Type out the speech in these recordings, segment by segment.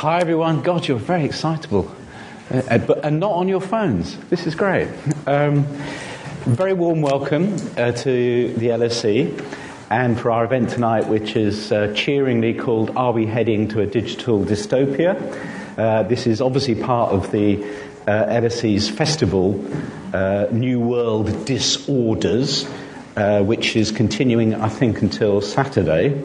Hi, everyone. God, you're very excitable. Uh, uh, but, and not on your phones. This is great. Um, very warm welcome uh, to the LSE and for our event tonight, which is uh, cheeringly called Are We Heading to a Digital Dystopia? Uh, this is obviously part of the uh, LSE's festival, New World Disorders, which is continuing, I think, until Saturday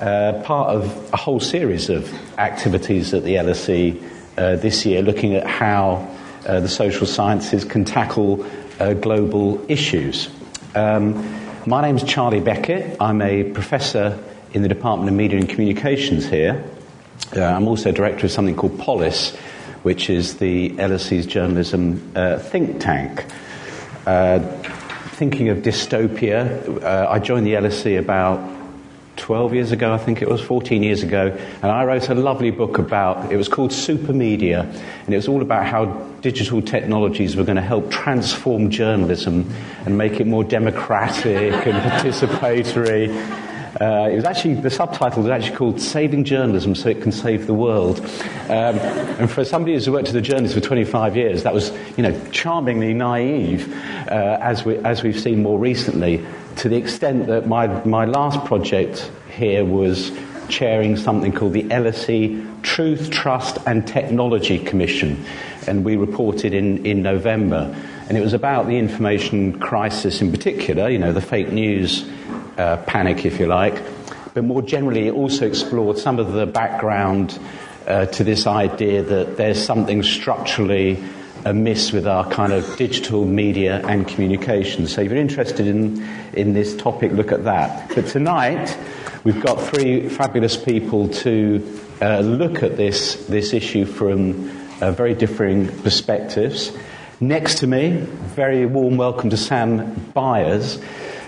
uh, part of a whole series of activities at the LSE uh, this year, looking at how uh, the social sciences can tackle uh, global issues. Um, my name is Charlie Beckett. I'm a professor in the Department of Media and Communications here. I'm also director of something called Polis, which is the LSE's journalism think tank thinking of dystopia, uh, I joined the LSE about 12 years ago, I think it was, 14 years ago, and I wrote a lovely book about, it was called Supermedia, and it was all about how digital technologies were going to help transform journalism and make it more democratic and participatory. Uh, it was actually, the subtitle was actually called Saving Journalism So It Can Save the World. Um, and for somebody who's worked as a journalist for 25 years, that was, you know, charmingly naive, uh, as, we, as we've seen more recently to the extent that my, my last project here was chairing something called the LSE Truth, Trust and Technology Commission, and we reported in, in November. And it was about the information crisis in particular, you know, the fake news uh, panic, if you like. But more generally, it also explored some of the background uh, to this idea that there's something structurally amiss with our kind of digital media and communication. So if you're interested in, in this topic, look at that. But tonight, we've got three fabulous people to uh, look at this, this issue from uh, very differing perspectives. Next to me, very warm welcome to Sam Byers.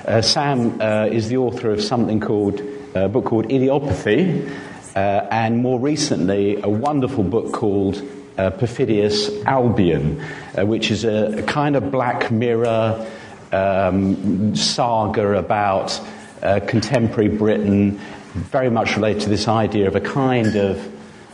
Uh, Sam uh, is the author of something called, a book called Idiopathy, uh, and more recently, a wonderful book called uh, Perfidious Albion, uh, which is a, a, kind of black mirror um, saga about uh, contemporary Britain, very much related to this idea of a kind of,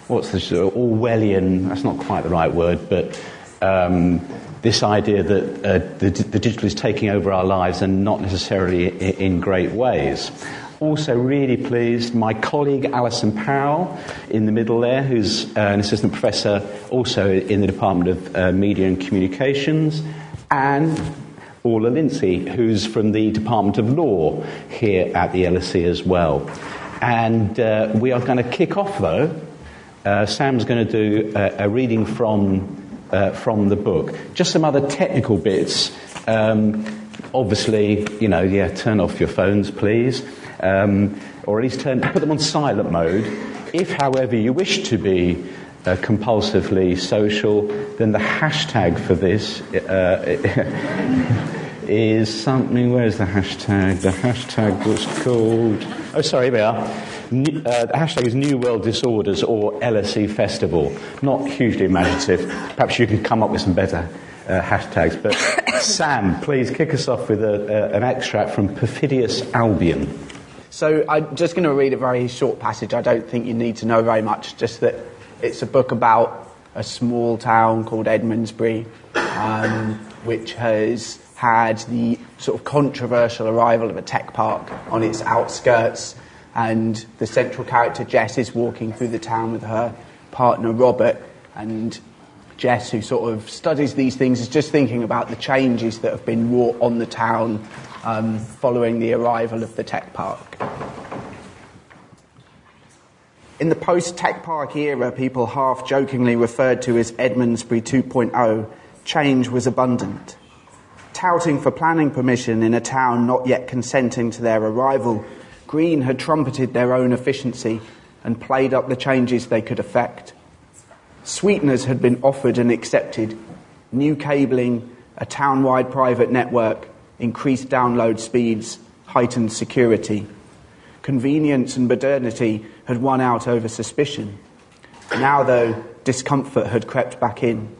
what's this, Orwellian, that's not quite the right word, but um, this idea that uh, the, the, digital is taking over our lives and not necessarily in great ways. Also, really pleased, my colleague Alison Powell in the middle there, who's uh, an assistant professor also in the Department of uh, Media and Communications, and Orla Lynskey, who's from the Department of Law here at the LSE as well. And uh, we are going to kick off, though. Uh, Sam's going to do a, a reading from, uh, from the book. Just some other technical bits. Um, obviously, you know, yeah, turn off your phones, please um, or at least turn, put them on silent mode. If, however, you wish to be uh, compulsively social, then the hashtag for this uh, is something. Where's the hashtag? The hashtag was called. Oh, sorry, here we are. uh, the hashtag is New World Disorders or LSE Festival. Not hugely imaginative. Perhaps you can come up with some better uh, hashtags. But Sam, please kick us off with a, an extract from Perfidious Albion. So I'm just going to read a very short passage. I don't think you need to know very much, just that it's a book about a small town called Edmundsbury, um, which has had the sort of controversial arrival of a tech park on its outskirts. And the central character, Jess, is walking through the town with her partner, Robert. And Jess, who sort of studies these things, is just thinking about the changes that have been wrought on the town um, following the arrival of the tech park. In the post tech park era, people half jokingly referred to as Edmundsbury 2.0, change was abundant. Touting for planning permission in a town not yet consenting to their arrival, Green had trumpeted their own efficiency and played up the changes they could effect. Sweeteners had been offered and accepted new cabling, a town wide private network, increased download speeds, heightened security. Convenience and modernity had won out over suspicion. Now, though, discomfort had crept back in.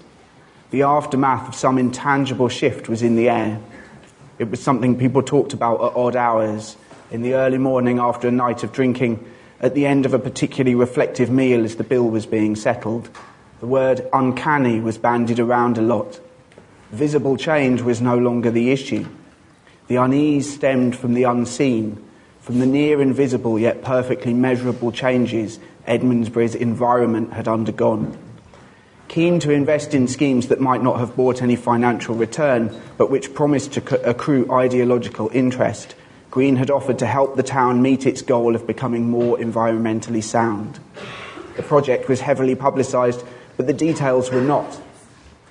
The aftermath of some intangible shift was in the air. It was something people talked about at odd hours, in the early morning after a night of drinking, at the end of a particularly reflective meal as the bill was being settled, the word uncanny was bandied around a lot. Visible change was no longer the issue. The unease stemmed from the unseen, from the near invisible yet perfectly measurable changes Edmundsbury's environment had undergone. Keen to invest in schemes that might not have brought any financial return, but which promised to accrue ideological interest, Green had offered to help the town meet its goal of becoming more environmentally sound. The project was heavily publicised, but the details were not.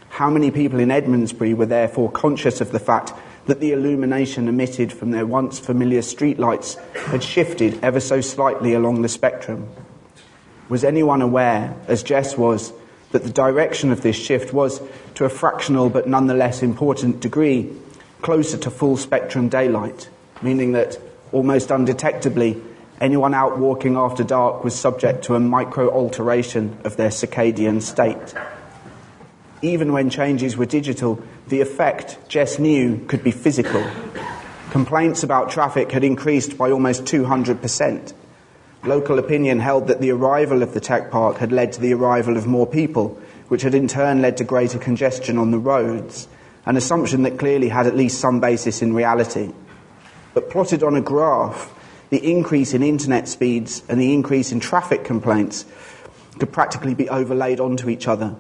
How many people in Edmundsbury were therefore conscious of the fact that the illumination emitted from their once familiar streetlights had shifted ever so slightly along the spectrum? Was anyone aware, as Jess was, that the direction of this shift was, to a fractional but nonetheless important degree, closer to full spectrum daylight, meaning that almost undetectably anyone out walking after dark was subject to a micro alteration of their circadian state. Even when changes were digital, the effect, Jess knew, could be physical. Complaints about traffic had increased by almost 200%. Local opinion held that the arrival of the tech park had led to the arrival of more people, which had in turn led to greater congestion on the roads, an assumption that clearly had at least some basis in reality. But plotted on a graph, the increase in internet speeds and the increase in traffic complaints could practically be overlaid onto each other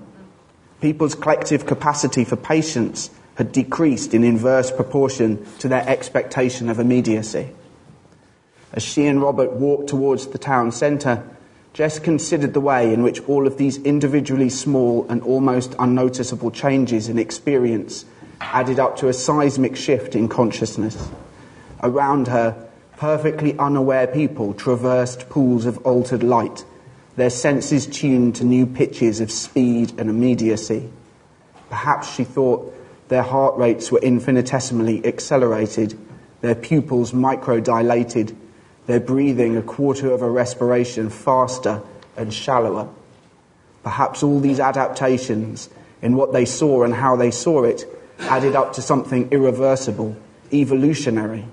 People's collective capacity for patience had decreased in inverse proportion to their expectation of immediacy. As she and Robert walked towards the town centre, Jess considered the way in which all of these individually small and almost unnoticeable changes in experience added up to a seismic shift in consciousness. Around her, perfectly unaware people traversed pools of altered light their senses tuned to new pitches of speed and immediacy. Perhaps she thought their heart rates were infinitesimally accelerated, their pupils microdilated, their breathing a quarter of a respiration faster and shallower. Perhaps all these adaptations in what they saw and how they saw it added up to something irreversible, evolutionary.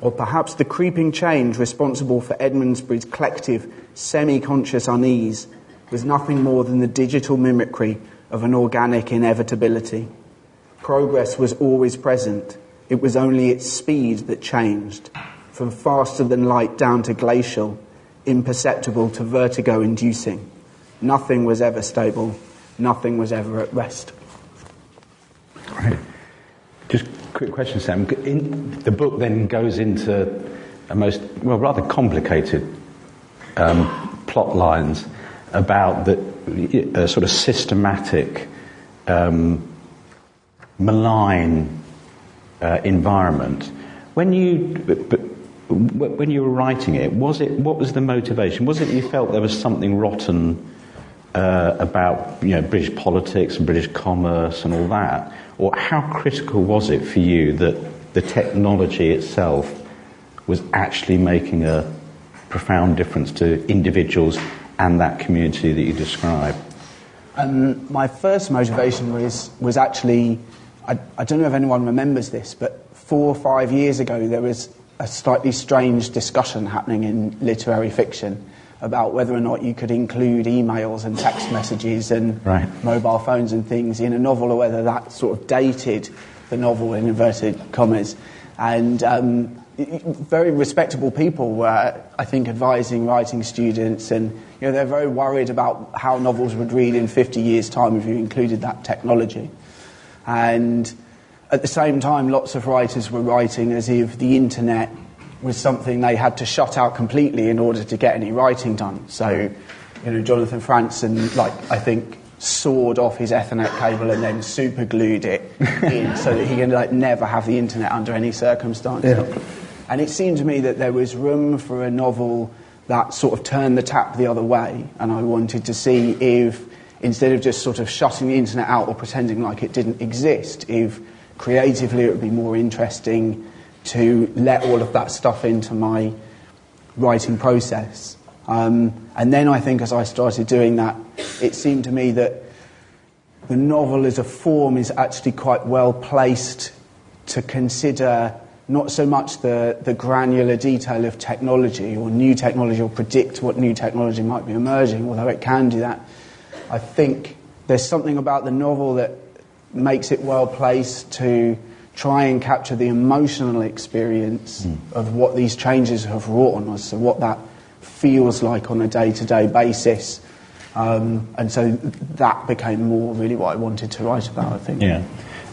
Or perhaps the creeping change responsible for Edmundsbury's collective, semi conscious unease was nothing more than the digital mimicry of an organic inevitability. Progress was always present, it was only its speed that changed, from faster than light down to glacial, imperceptible to vertigo inducing. Nothing was ever stable, nothing was ever at rest. Right. Just quick question, Sam. In, the book then goes into a most, well, rather complicated um, plot lines about the uh, sort of systematic, um, malign uh, environment. When you, but, when you were writing it, was it what was the motivation? Was it you felt there was something rotten uh, about you know British politics and British commerce and all that, or how critical was it for you that the technology itself was actually making a profound difference to individuals and that community that you describe? Um, my first motivation was, was actually, I, I don't know if anyone remembers this, but four or five years ago there was a slightly strange discussion happening in literary fiction about whether or not you could include emails and text messages and right. mobile phones and things in a novel, or whether that sort of dated the novel in inverted commas. And um, very respectable people were, I think, advising writing students, and you know they're very worried about how novels would read in 50 years' time if you included that technology. And at the same time, lots of writers were writing as if the internet was something they had to shut out completely in order to get any writing done. So, you know, Jonathan Franzen, like, I think, sawed off his Ethernet cable and then super glued it in so that he can, like, never have the internet under any circumstances. Yeah. And it seemed to me that there was room for a novel that sort of turned the tap the other way. And I wanted to see if, instead of just sort of shutting the internet out or pretending like it didn't exist, if creatively it would be more interesting to let all of that stuff into my writing process. Um, and then I think as I started doing that, it seemed to me that the novel as a form is actually quite well placed to consider not so much the, the granular detail of technology or new technology or predict what new technology might be emerging, although it can do that. I think there's something about the novel that makes it well placed to try and capture the emotional experience mm. of what these changes have wrought on us, so what that feels like on a day to day basis. Um, and so that became more really what I wanted to write about, I think. Yeah.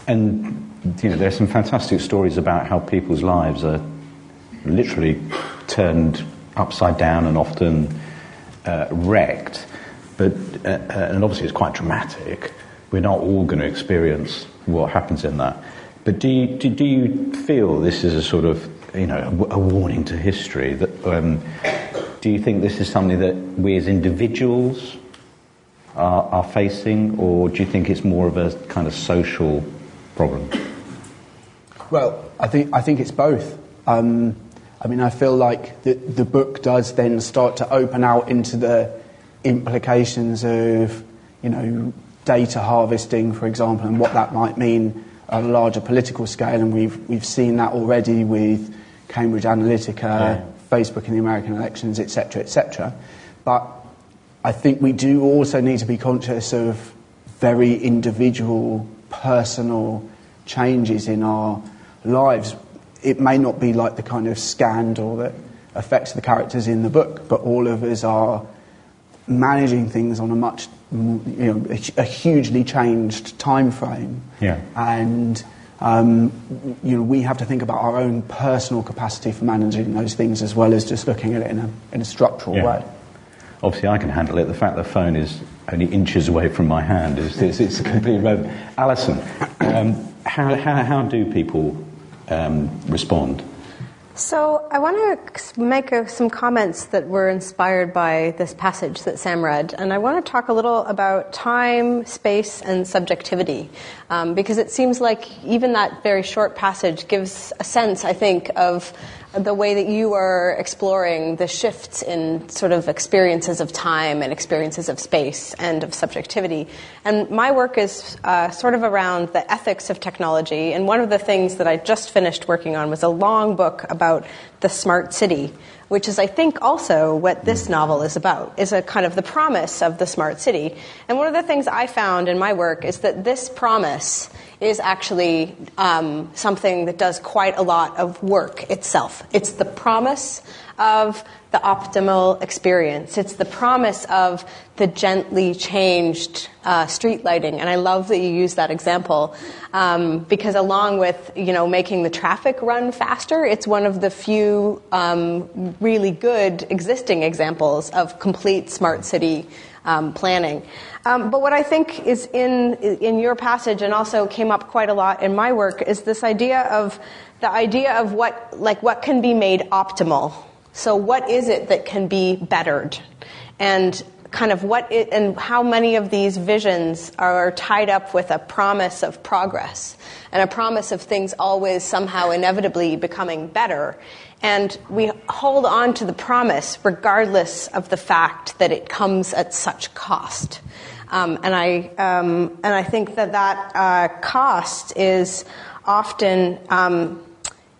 And you know, there's some fantastic stories about how people's lives are literally turned upside down and often uh, wrecked. But uh, uh, and obviously it's quite dramatic. We're not all going to experience what happens in that. But do you, do, you feel this is a sort of you know a, a warning to history? That um, do you think this is something that we as individuals are, are facing, or do you think it's more of a kind of social problem? Well, I think, I think it's both. Um, I mean, I feel like the, the book does then start to open out into the implications of, you know, data harvesting, for example, and what that might mean on a larger political scale. And we've, we've seen that already with Cambridge Analytica, yeah. Facebook in the American elections, etc., etc. But I think we do also need to be conscious of very individual, personal changes in our lives, it may not be like the kind of scandal that affects the characters in the book, but all of us are managing things on a much, you know, a, a hugely changed time frame. Yeah. And, um, you know, we have to think about our own personal capacity for managing those things as well as just looking at it in a, in a structural yeah. way. Obviously, I can handle it. The fact the phone is only inches away from my hand is, it's, it's completely relevant. Alison, um, how, how, how do people um, respond? So, I want to make a, some comments that were inspired by this passage that Sam read, and I want to talk a little about time, space, and subjectivity, um, because it seems like even that very short passage gives a sense, I think, of the way that you are exploring the shifts in sort of experiences of time and experiences of space and of subjectivity. And my work is uh, sort of around the ethics of technology. And one of the things that I just finished working on was a long book about the smart city which is, I think, also what this novel is about, is a kind of the promise of the smart city. And one of the things I found in my work is that this promise is actually um, something that does quite a lot of work itself. It's the promise of the optimal experience. It's the promise of the gently changed uh, street lighting, and I love that you use that example um, because along with you know making the traffic run faster, it's one of the few um, really good existing examples of complete smart city um, planning. Um, but what I think is in in your passage and also came up quite a lot in my work is this idea of the idea of what like what can be made optimal so, what is it that can be bettered? And kind of what it, and how many of these visions are tied up with a promise of progress and a promise of things always somehow inevitably becoming better. And we hold on to the promise regardless of the fact that it comes at such cost. Um, and I um, and I think that that uh, cost is often um,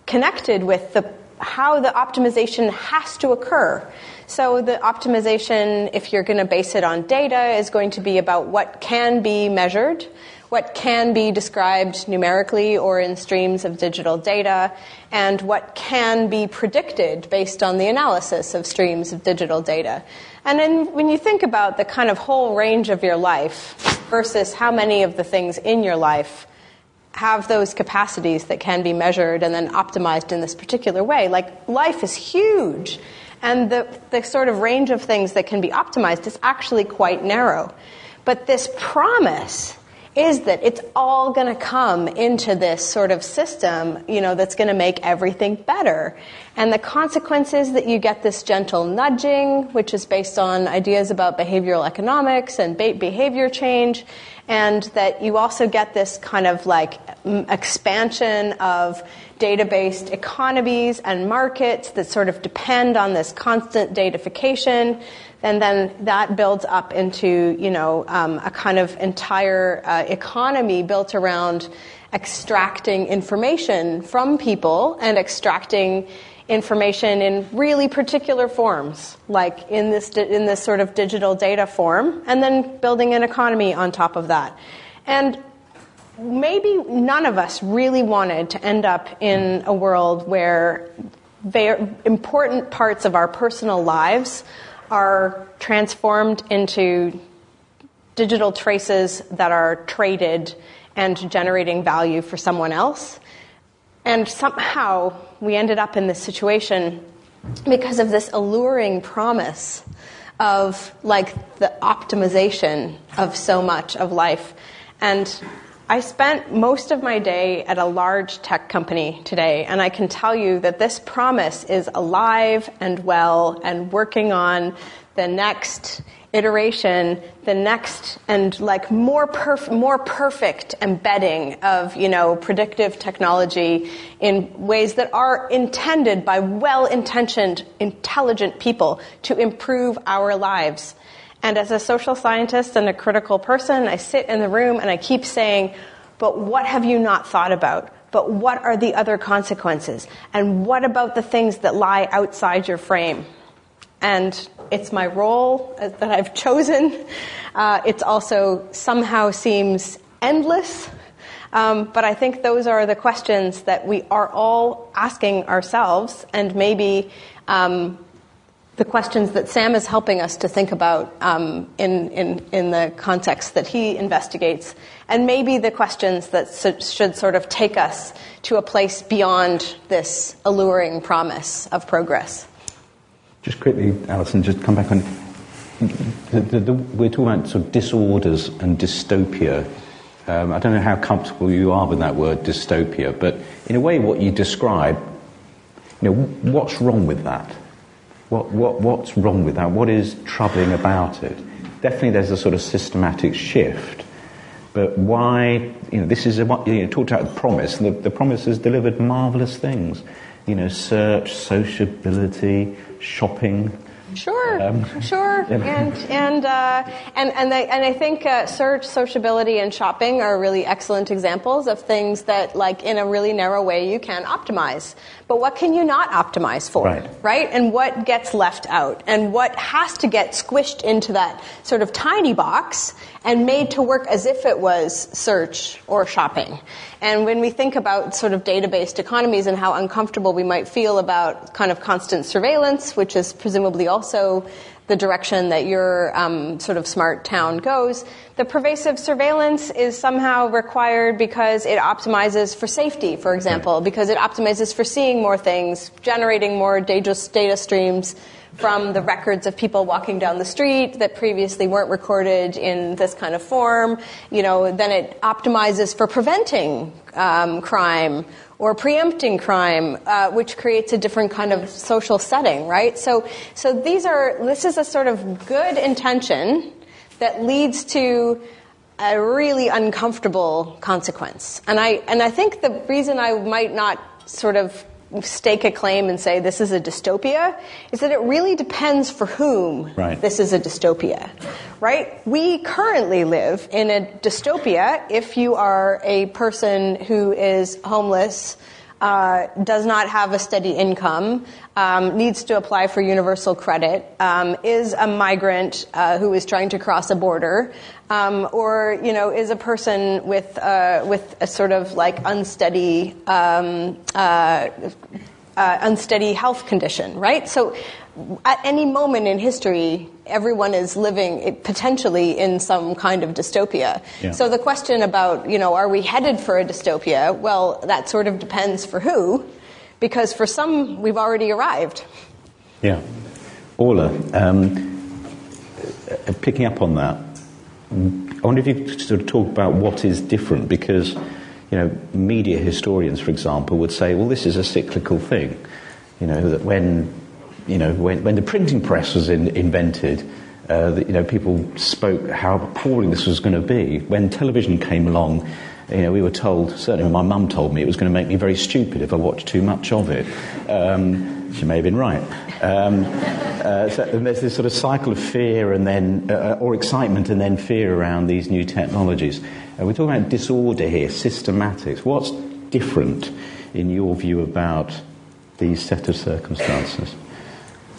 connected with the how the optimization has to occur. So the optimization, if you're going to base it on data, is going to be about what can be measured, what can be described numerically or in streams of digital data, and what can be predicted based on the analysis of streams of digital data. And then when you think about the kind of whole range of your life versus how many of the things in your life have those capacities that can be measured and then optimized in this particular way. Like life is huge, and the, the sort of range of things that can be optimized is actually quite narrow. But this promise is that it's all going to come into this sort of system, you know, that's going to make everything better. And the consequence is that you get this gentle nudging, which is based on ideas about behavioral economics and behavior change and that you also get this kind of like expansion of data based economies and markets that sort of depend on this constant datafication. and then that builds up into you know um, a kind of entire uh, economy built around extracting information from people and extracting information in really particular forms, like in this in this sort of digital data form, and then building an economy on top of that. And maybe none of us really wanted to end up in a world where very important parts of our personal lives are transformed into digital traces that are traded and generating value for someone else. And somehow we ended up in this situation because of this alluring promise of like the optimization of so much of life. And I spent most of my day at a large tech company today, and I can tell you that this promise is alive and well and working on the next iteration, the next and like more perf- more perfect embedding of you know predictive technology in ways that are intended by well-intentioned, intelligent people to improve our lives. And as a social scientist and a critical person, I sit in the room and I keep saying, "But what have you not thought about?" But what are the other consequences? And what about the things that lie outside your frame? And it's my role that I've chosen. Uh, it also somehow seems endless, um, but I think those are the questions that we are all asking ourselves, and maybe um, the questions that Sam is helping us to think about um, in, in, in the context that he investigates, and maybe the questions that should sort of take us to a place beyond this alluring promise of progress. Just quickly, Alison, just come back on. The, the, the, we're talking about sort of disorders and dystopia. Um, I don't know how comfortable you are with that word dystopia, but in a way, what you describe, you know, what's wrong with that? What, what, what's wrong with that? What is troubling about it? Definitely, there's a sort of systematic shift. But why, you know, this is a, you know, talked about the promise, the, the promise has delivered marvellous things. You know, search, sociability, shopping. Sure, um, sure, and and uh, and and, I, and I think uh, search, sociability, and shopping are really excellent examples of things that, like in a really narrow way, you can optimize. But what can you not optimize for, right? right? And what gets left out, and what has to get squished into that sort of tiny box and made to work as if it was search or shopping. And when we think about sort of data-based economies and how uncomfortable we might feel about kind of constant surveillance, which is presumably also the direction that your um, sort of smart town goes, the pervasive surveillance is somehow required because it optimizes for safety, for example, because it optimizes for seeing more things, generating more data, data streams, from the records of people walking down the street that previously weren't recorded in this kind of form. You know, then it optimizes for preventing um, crime or preempting crime, uh, which creates a different kind of social setting, right? So, so these are. This is a sort of good intention that leads to a really uncomfortable consequence. And I and I think the reason I might not sort of stake a claim and say this is a dystopia is that it really depends for whom right. this is a dystopia. Right? We currently live in a dystopia if you are a person who is homeless. Uh, does not have a steady income, um, needs to apply for universal credit, um, is a migrant uh, who is trying to cross a border, um, or you know is a person with uh, with a sort of like unsteady um, uh, uh, unsteady health condition, right? So at any moment in history, everyone is living potentially in some kind of dystopia. Yeah. So the question about you know are we headed for a dystopia? Well, that sort of depends for who, because for some we've already arrived. Yeah, Orla, um, picking up on that I wonder if you could sort of talk about what is different because, you know, media historians, for example, would say, well, this is a cyclical thing. You know, that when, you know, when, when the printing press was in, invented, uh, you know, people spoke how appalling this was going to be. When television came along, you know, we were told, certainly my mum told me, it was going to make me very stupid if I watched too much of it. Um, she may have been right. Um, uh, so there's this sort of cycle of fear and then, uh, or excitement and then fear around these new technologies. We're talking about disorder here, systematics. What's different in your view about these set of circumstances?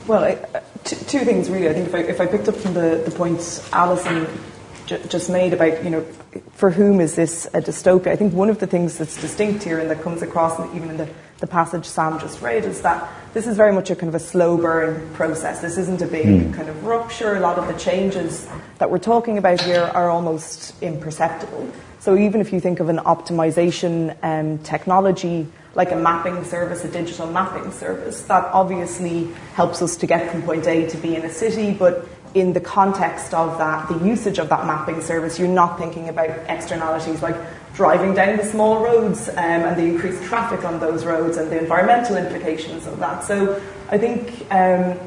Well, I, uh, two things really. I think if I, if I picked up from the, the points Alison j- just made about, you know, for whom is this a dystopia? I think one of the things that's distinct here and that comes across even in the, the passage Sam just read is that this is very much a kind of a slow burn process. This isn't a big mm. kind of rupture. A lot of the changes that we're talking about here are almost imperceptible. So even if you think of an optimization um, technology like a mapping service, a digital mapping service, that obviously helps us to get from point A to B in a city, but in the context of that, the usage of that mapping service, you're not thinking about externalities like driving down the small roads um, and the increased traffic on those roads and the environmental implications of that. So I think um,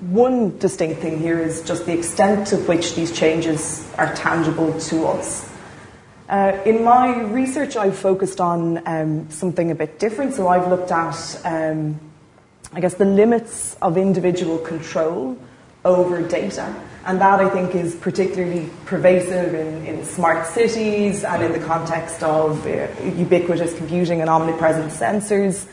one distinct thing here is just the extent to which these changes are tangible to us. Uh, in my research, I've focused on um, something a bit different. So I've looked at, um, I guess, the limits of individual control over data. And that I think is particularly pervasive in, in smart cities and in the context of uh, ubiquitous computing and omnipresent sensors.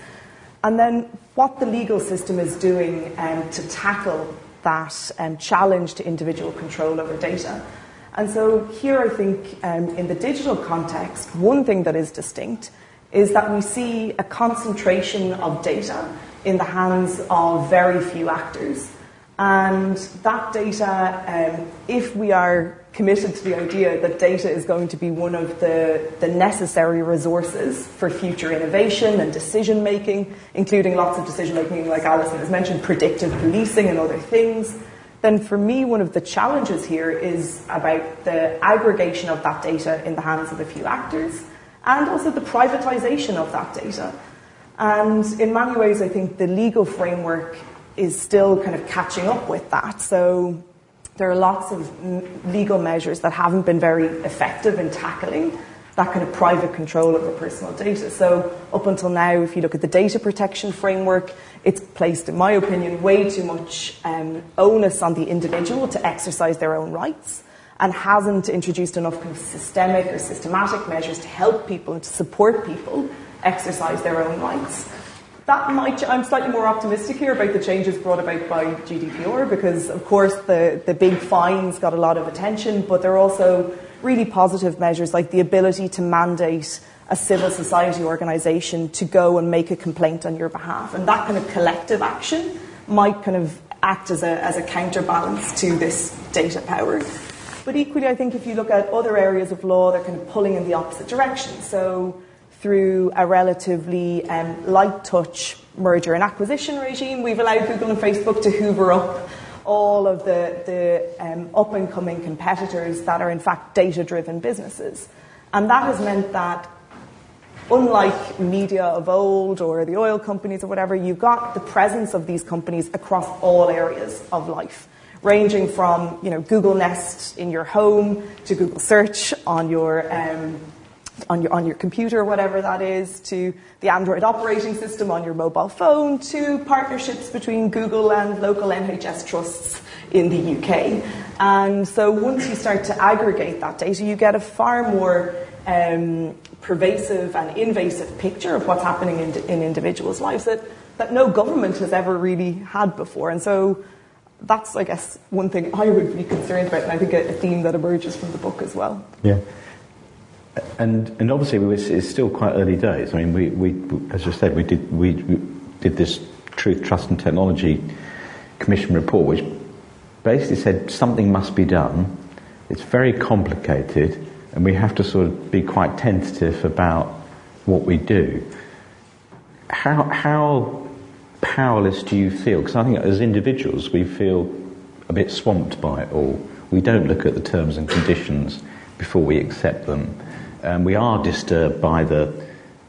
And then what the legal system is doing um, to tackle that um, challenge to individual control over data. And so here I think um, in the digital context, one thing that is distinct is that we see a concentration of data in the hands of very few actors. And that data, um, if we are committed to the idea that data is going to be one of the, the necessary resources for future innovation and decision making, including lots of decision making, like Alison has mentioned, predictive policing and other things, then for me, one of the challenges here is about the aggregation of that data in the hands of a few actors and also the privatization of that data. And in many ways, I think the legal framework is still kind of catching up with that. So there are lots of legal measures that haven't been very effective in tackling that kind of private control over personal data. So up until now, if you look at the data protection framework, it's placed, in my opinion, way too much um, onus on the individual to exercise their own rights and hasn't introduced enough kind of systemic or systematic measures to help people and to support people exercise their own rights that might, I'm slightly more optimistic here about the changes brought about by GDPR because, of course, the, the big fines got a lot of attention, but there are also really positive measures like the ability to mandate a civil society organisation to go and make a complaint on your behalf. And that kind of collective action might kind of act as a, as a counterbalance to this data power. But equally, I think if you look at other areas of law, they're kind of pulling in the opposite direction. So through a relatively um, light touch merger and acquisition regime. We've allowed Google and Facebook to hoover up all of the, the um, up and coming competitors that are in fact data driven businesses. And that has meant that unlike media of old or the oil companies or whatever, you've got the presence of these companies across all areas of life, ranging from you know Google Nest in your home to Google Search on your um, on your, on your computer, whatever that is, to the Android operating system on your mobile phone, to partnerships between Google and local NHS trusts in the UK. And so once you start to aggregate that data, you get a far more um, pervasive and invasive picture of what's happening in, in individuals' lives that, that no government has ever really had before. And so that's, I guess, one thing I would be concerned about, and I think a, a theme that emerges from the book as well. Yeah. And, and obviously, it's still quite early days. I mean, we, we as I said, we did, we, we did this Truth, Trust and Technology Commission report, which basically said something must be done. It's very complicated, and we have to sort of be quite tentative about what we do. How, how powerless do you feel? Because I think as individuals, we feel a bit swamped by it all. We don't look at the terms and conditions before we accept them. Um, we are disturbed by the,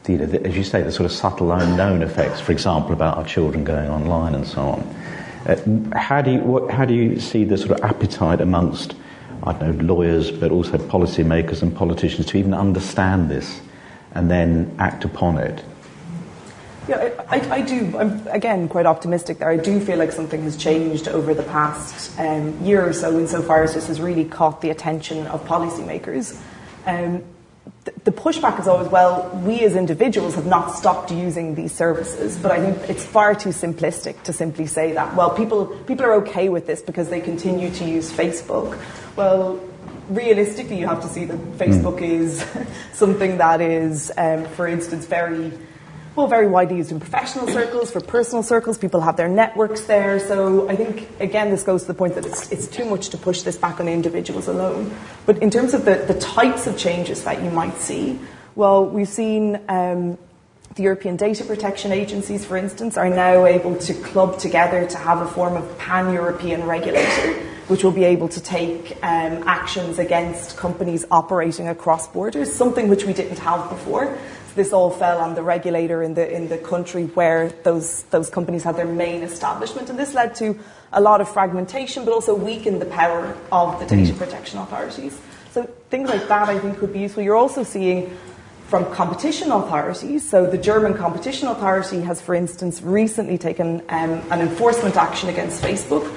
the, the, as you say, the sort of subtle unknown effects, for example, about our children going online and so on. Uh, how, do you, what, how do you see the sort of appetite amongst, I don't know, lawyers, but also policymakers and politicians to even understand this and then act upon it? Yeah, I, I, I, do. I'm again quite optimistic there. I do feel like something has changed over the past um, year or so, insofar as this has really caught the attention of policymakers. Um, the pushback is always, well, we as individuals have not stopped using these services, but I think it's far too simplistic to simply say that. Well, people, people are okay with this because they continue to use Facebook. Well, realistically, you have to see that Facebook mm. is something that is, um, for instance, very well, very widely used in professional circles, for personal circles. People have their networks there. So I think, again, this goes to the point that it's, it's too much to push this back on individuals alone. But in terms of the, the types of changes that you might see, well, we've seen um, the European data protection agencies, for instance, are now able to club together to have a form of pan European regulator, which will be able to take um, actions against companies operating across borders, something which we didn't have before this all fell on the regulator in the in the country where those those companies had their main establishment, and this led to a lot of fragmentation, but also weakened the power of the data mm. protection authorities. So things like that, I think, could be useful. You're also seeing from competition authorities. So the German competition authority has, for instance, recently taken um, an enforcement action against Facebook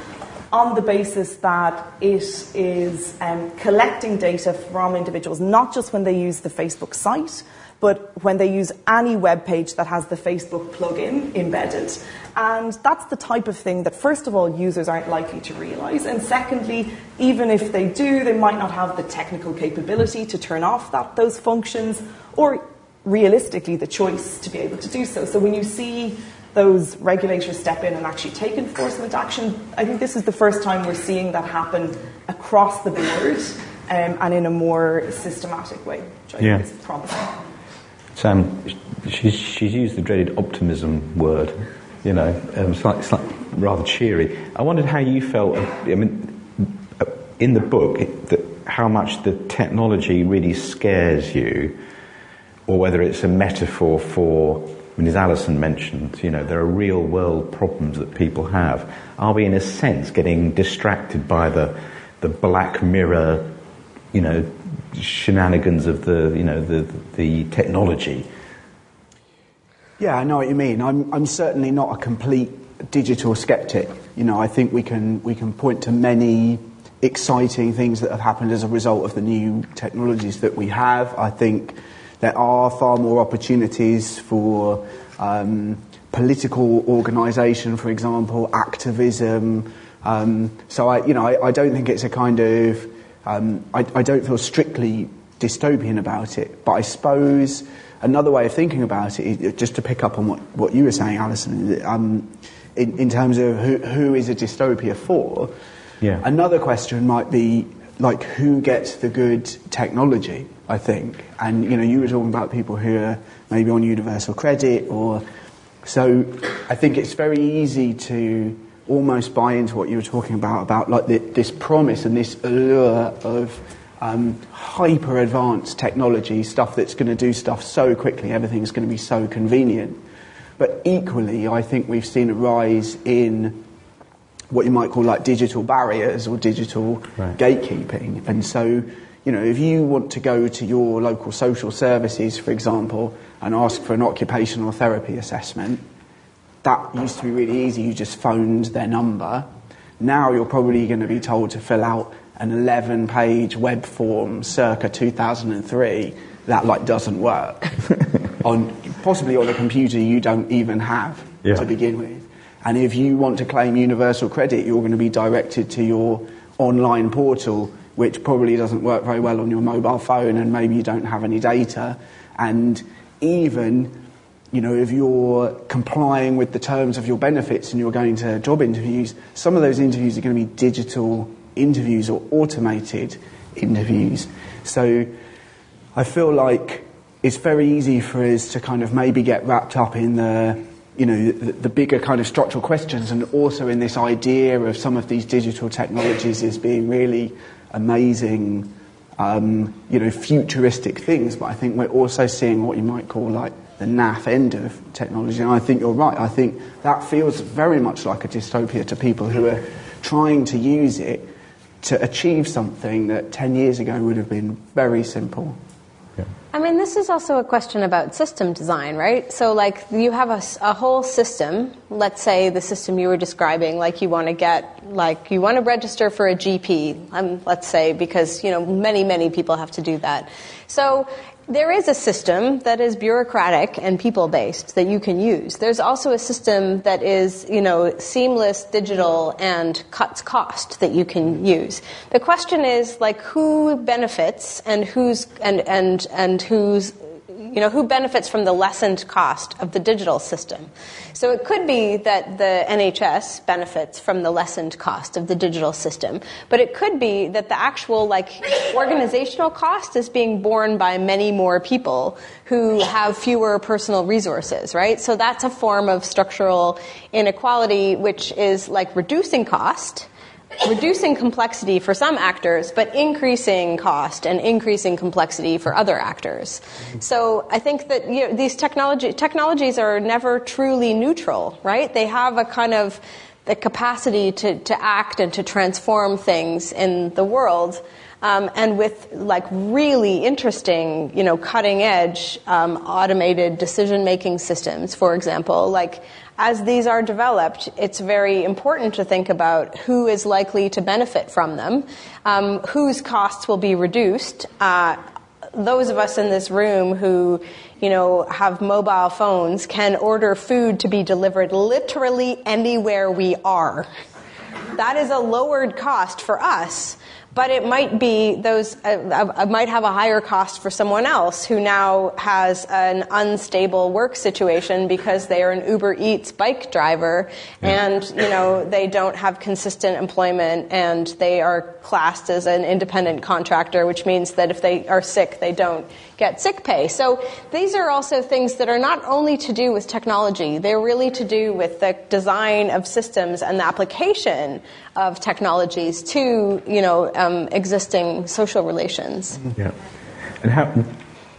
on the basis that it is um, collecting data from individuals, not just when they use the Facebook site, but when they use any web page that has the Facebook plugin embedded. And that's the type of thing that, first of all, users aren't likely to realize. And secondly, even if they do, they might not have the technical capability to turn off that, those functions or realistically the choice to be able to do so. So when you see those regulators step in and actually take enforcement action, I think this is the first time we're seeing that happen across the board um, and in a more systematic way, which I yeah. think is promising. Sam, she's, she's used the dreaded optimism word, you know, um, it's, like, it's like rather cheery. I wondered how you felt, I mean, uh, in the book, how much the technology really scares you, or whether it's a metaphor for, I mean, as Alison mentioned, you know, there are real world problems that people have. Are we, in a sense, getting distracted by the, the black mirror, you know, shenanigans of the, you know, the, the technology. Yeah, I know what you mean. I'm, I'm certainly not a complete digital skeptic. You know, I think we can, we can point to many exciting things that have happened as a result of the new technologies that we have. I think there are far more opportunities for um, political organisation, for example, activism. Um, so I, you know, I, I, don't think it's a kind of um, I, I, don't feel strictly dystopian about it, but I suppose another way of thinking about it, is, just to pick up on what, what you were saying, Alison, um, in, in, terms of who, who is a dystopia for, yeah. another question might be like who gets the good technology, I think. And, you know, you were talking about people who are maybe on universal credit or... So I think it's very easy to almost buy into what you were talking about, about like the, this promise and this allure of um, hyper advanced technology, stuff that's going to do stuff so quickly, everything's going to be so convenient. But equally, I think we've seen a rise in what you might call like digital barriers or digital right. gatekeeping. And so, you know, if you want to go to your local social services, for example, and ask for an occupational therapy assessment, that used to be really easy. You just phoned their number. Now you're probably going to be told to fill out an 11 page web form circa 2003 that like doesn't work on possibly on a computer you don't even have yeah. to begin with. And if you want to claim universal credit, you're going to be directed to your online portal, which probably doesn't work very well on your mobile phone, and maybe you don't have any data. And even you know, if you're complying with the terms of your benefits and you're going to job interviews, some of those interviews are going to be digital interviews or automated interviews. So I feel like it's very easy for us to kind of maybe get wrapped up in the, you know, the, the bigger kind of structural questions and also in this idea of some of these digital technologies as being really amazing, um, you know, futuristic things. But I think we're also seeing what you might call like the naff end of technology. And I think you're right. I think that feels very much like a dystopia to people who are trying to use it to achieve something that 10 years ago would have been very simple. Yeah. I mean, this is also a question about system design, right? So, like, you have a, a, whole system. Let's say the system you were describing, like, you want to get, like, you want to register for a GP, um, let's say, because, you know, many, many people have to do that. So, there is a system that is bureaucratic and people based that you can use. There's also a system that is, you know, seamless, digital, and cuts cost that you can use. The question is like who benefits and who's and and and who's you know, who benefits from the lessened cost of the digital system? So it could be that the NHS benefits from the lessened cost of the digital system, but it could be that the actual like organizational cost is being borne by many more people who have fewer personal resources, right? So that's a form of structural inequality which is like reducing cost reducing complexity for some actors, but increasing cost and increasing complexity for other actors. So I think that you know, these technology, technologies are never truly neutral, right? They have a kind of the capacity to, to act and to transform things in the world. Um, and with like really interesting, you know, cutting edge um, automated decision making systems, for example, like as these are developed, it's very important to think about who is likely to benefit from them, um, whose costs will be reduced. Uh, those of us in this room who, you know, have mobile phones can order food to be delivered literally anywhere we are. That is a lowered cost for us but it might be those uh, uh, might have a higher cost for someone else who now has an unstable work situation because they are an Uber Eats bike driver and you know they don't have consistent employment and they are classed as an independent contractor which means that if they are sick they don't get sick pay. So these are also things that are not only to do with technology, they're really to do with the design of systems and the application of technologies to, you know, um, existing social relations. Yeah. And how,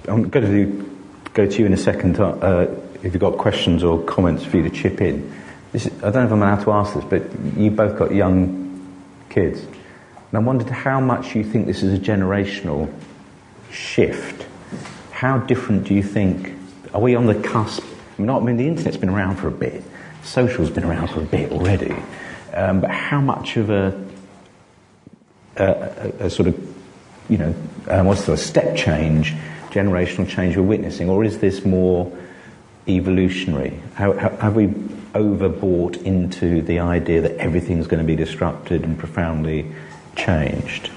I'm going to go to you in a second uh, if you've got questions or comments for you to chip in. Is, I don't know if I'm allowed to ask this, but you both got young kids. And I wondered how much you think this is a generational shift how different do you think? Are we on the cusp? I mean, I mean the internet's been around for a bit, social's been around for a bit already, um, but how much of a, a, a, a sort of, you know, um, what's the step change, generational change we're witnessing, or is this more evolutionary? How, how, have we overbought into the idea that everything's going to be disrupted and profoundly changed?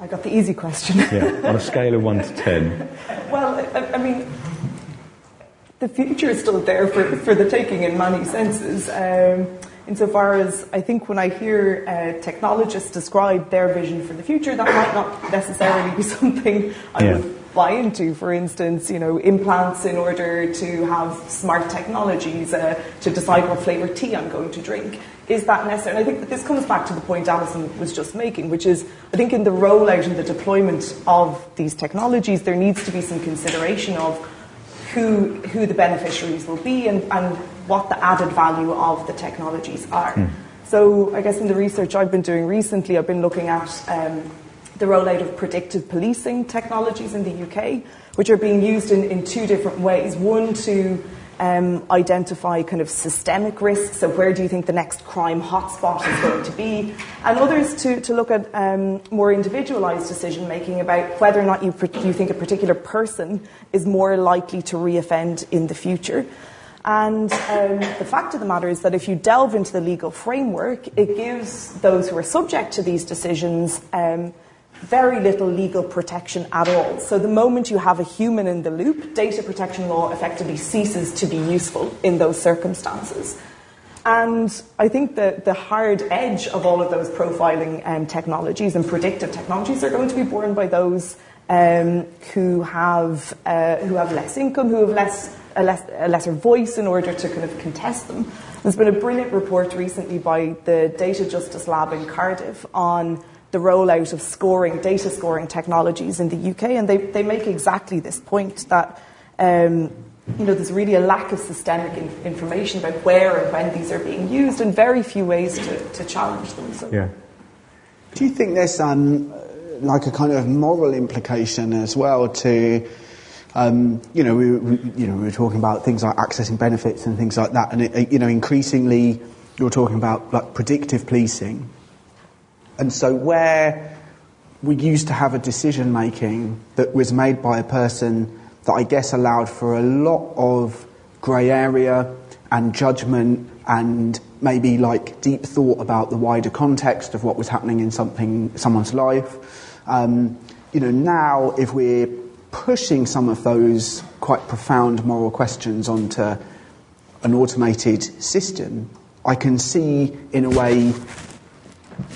I got the easy question. yeah, on a scale of 1 to 10. Well, I, I, mean, the future is still there for, for the taking in many senses. Um, insofar as I think when I hear uh, technologists describe their vision for the future, that might not necessarily be something I yeah. would buy into. For instance, you know, implants in order to have smart technologies uh, to decide what flavour tea I'm going to drink is that necessary? And I think that this comes back to the point Alison was just making, which is I think in the rollout and the deployment of these technologies, there needs to be some consideration of who, who the beneficiaries will be and, and what the added value of the technologies are. Mm. So I guess in the research I've been doing recently, I've been looking at um, the rollout of predictive policing technologies in the UK, which are being used in, in two different ways. One to um, identify kind of systemic risks. So, where do you think the next crime hotspot is going to be? And others to, to look at um, more individualized decision making about whether or not you, you think a particular person is more likely to reoffend in the future. And um, the fact of the matter is that if you delve into the legal framework, it gives those who are subject to these decisions um, very little legal protection at all. So the moment you have a human in the loop, data protection law effectively ceases to be useful in those circumstances. And I think that the hard edge of all of those profiling um, technologies and predictive technologies are going to be borne by those um, who have uh, who have less income, who have less a, less a lesser voice in order to kind of contest them. There's been a brilliant report recently by the Data Justice Lab in Cardiff on the rollout of scoring, data scoring technologies in the UK, and they, they make exactly this point that um, you know, there's really a lack of systemic in, information about where and when these are being used, and very few ways to, to challenge them. So. Yeah. Do you think there's um, like a kind of moral implication as well to. Um, you know, we, we, you know, we were talking about things like accessing benefits and things like that, and it, you know, increasingly, you're talking about like predictive policing, and so where we used to have a decision making that was made by a person that I guess allowed for a lot of grey area and judgment and maybe like deep thought about the wider context of what was happening in something someone's life. Um, you know, now if we're pushing some of those quite profound moral questions onto an automated system, I can see in a way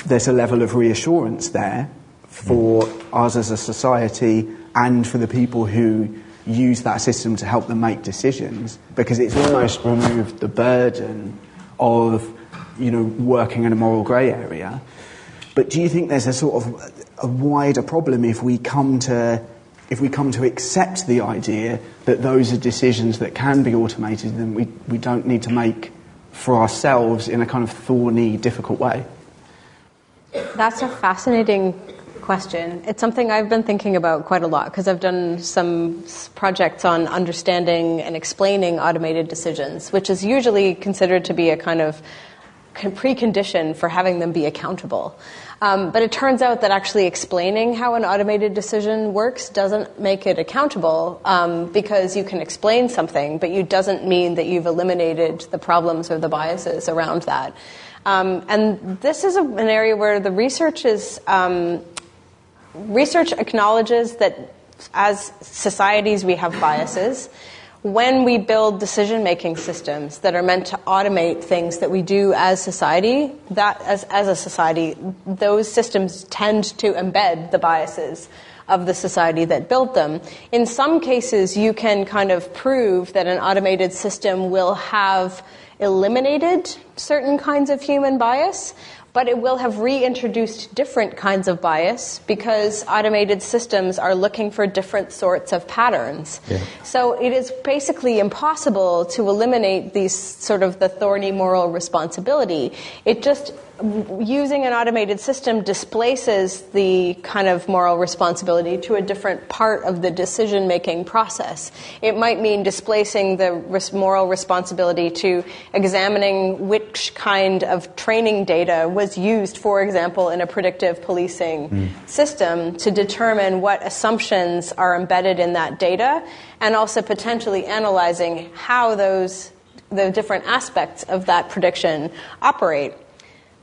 there's a level of reassurance there for us as a society and for the people who use that system to help them make decisions because it's almost removed the burden of you know working in a moral grey area. But do you think there's a sort of a wider problem if we come to if we come to accept the idea that those are decisions that can be automated then we, we don't need to make for ourselves in a kind of thorny, difficult way? That's a fascinating question. It's something I've been thinking about quite a lot because I've done some projects on understanding and explaining automated decisions, which is usually considered to be a kind of precondition for having them be accountable. Um, but it turns out that actually explaining how an automated decision works doesn't make it accountable um, because you can explain something, but it doesn't mean that you've eliminated the problems or the biases around that. Um, and this is a, an area where the research is um, research acknowledges that as societies we have biases. When we build decision making systems that are meant to automate things that we do as society, that as, as a society, those systems tend to embed the biases of the society that built them. In some cases, you can kind of prove that an automated system will have eliminated certain kinds of human bias but it will have reintroduced different kinds of bias because automated systems are looking for different sorts of patterns. Yeah. So it is basically impossible to eliminate these sort of the thorny moral responsibility. It just using an automated system displaces the kind of moral responsibility to a different part of the decision making process. It might mean displacing the moral responsibility to examining which kind of training data was used, for example, in a predictive policing mm. system to determine what assumptions are embedded in that data and also potentially analyzing how those the different aspects of that prediction operate.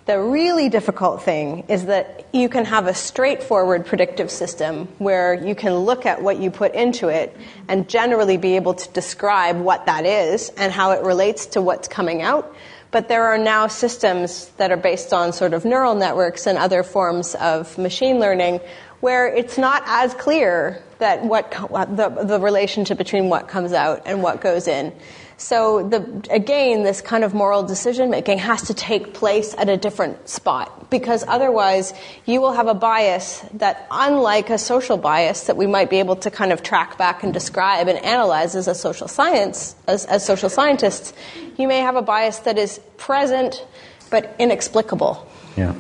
The really difficult thing is that you can have a straightforward predictive system where you can look at what you put into it and generally be able to describe what that is and how it relates to what's coming out. But there are now systems that are based on sort of neural networks and other forms of machine learning where it's not as clear that what the, the relationship between what comes out and what goes in. So the, again, this kind of moral decision making has to take place at a different spot because otherwise you will have a bias that, unlike a social bias that we might be able to kind of track back and describe and analyze as a social science, as, as social scientists, you may have a bias that is present but inexplicable. Yeah,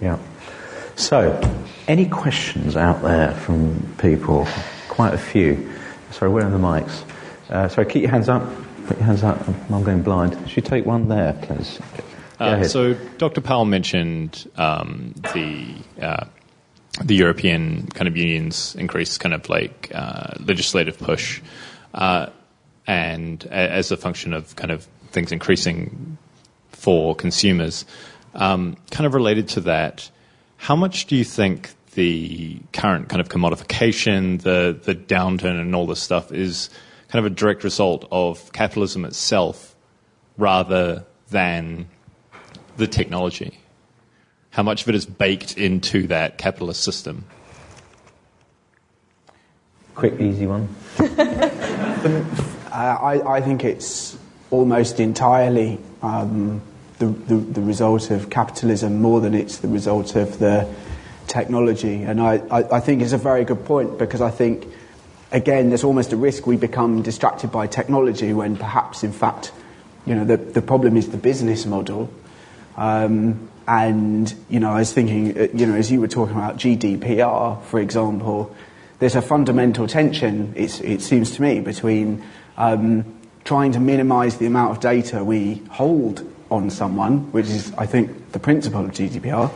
yeah. So, any questions out there from people? Quite a few. Sorry, where are the mics? Uh, sorry, keep your hands up. Put your hands up. I'm going blind. Should you take one there, please? Uh, so, Dr. Powell mentioned um, the uh, the European kind of union's increased kind of like uh, legislative push, uh, and as a function of kind of things increasing for consumers. Um, kind of related to that, how much do you think the current kind of commodification, the the downturn, and all this stuff is kind of a direct result of capitalism itself rather than the technology? How much of it is baked into that capitalist system? Quick, easy one. I, I, think it's almost entirely um, the, the, the, result of capitalism more than it's the result of the technology. And I, I, I think it's a very good point because I think again, there's almost a risk we become distracted by technology when perhaps, in fact, you know, the, the problem is the business model. Um, and, you know, I was thinking, uh, you know, as you were talking about GDPR, for example, there's a fundamental tension, it seems to me, between um, trying to minimize the amount of data we hold on someone, which is, I think, the principle of GDPR,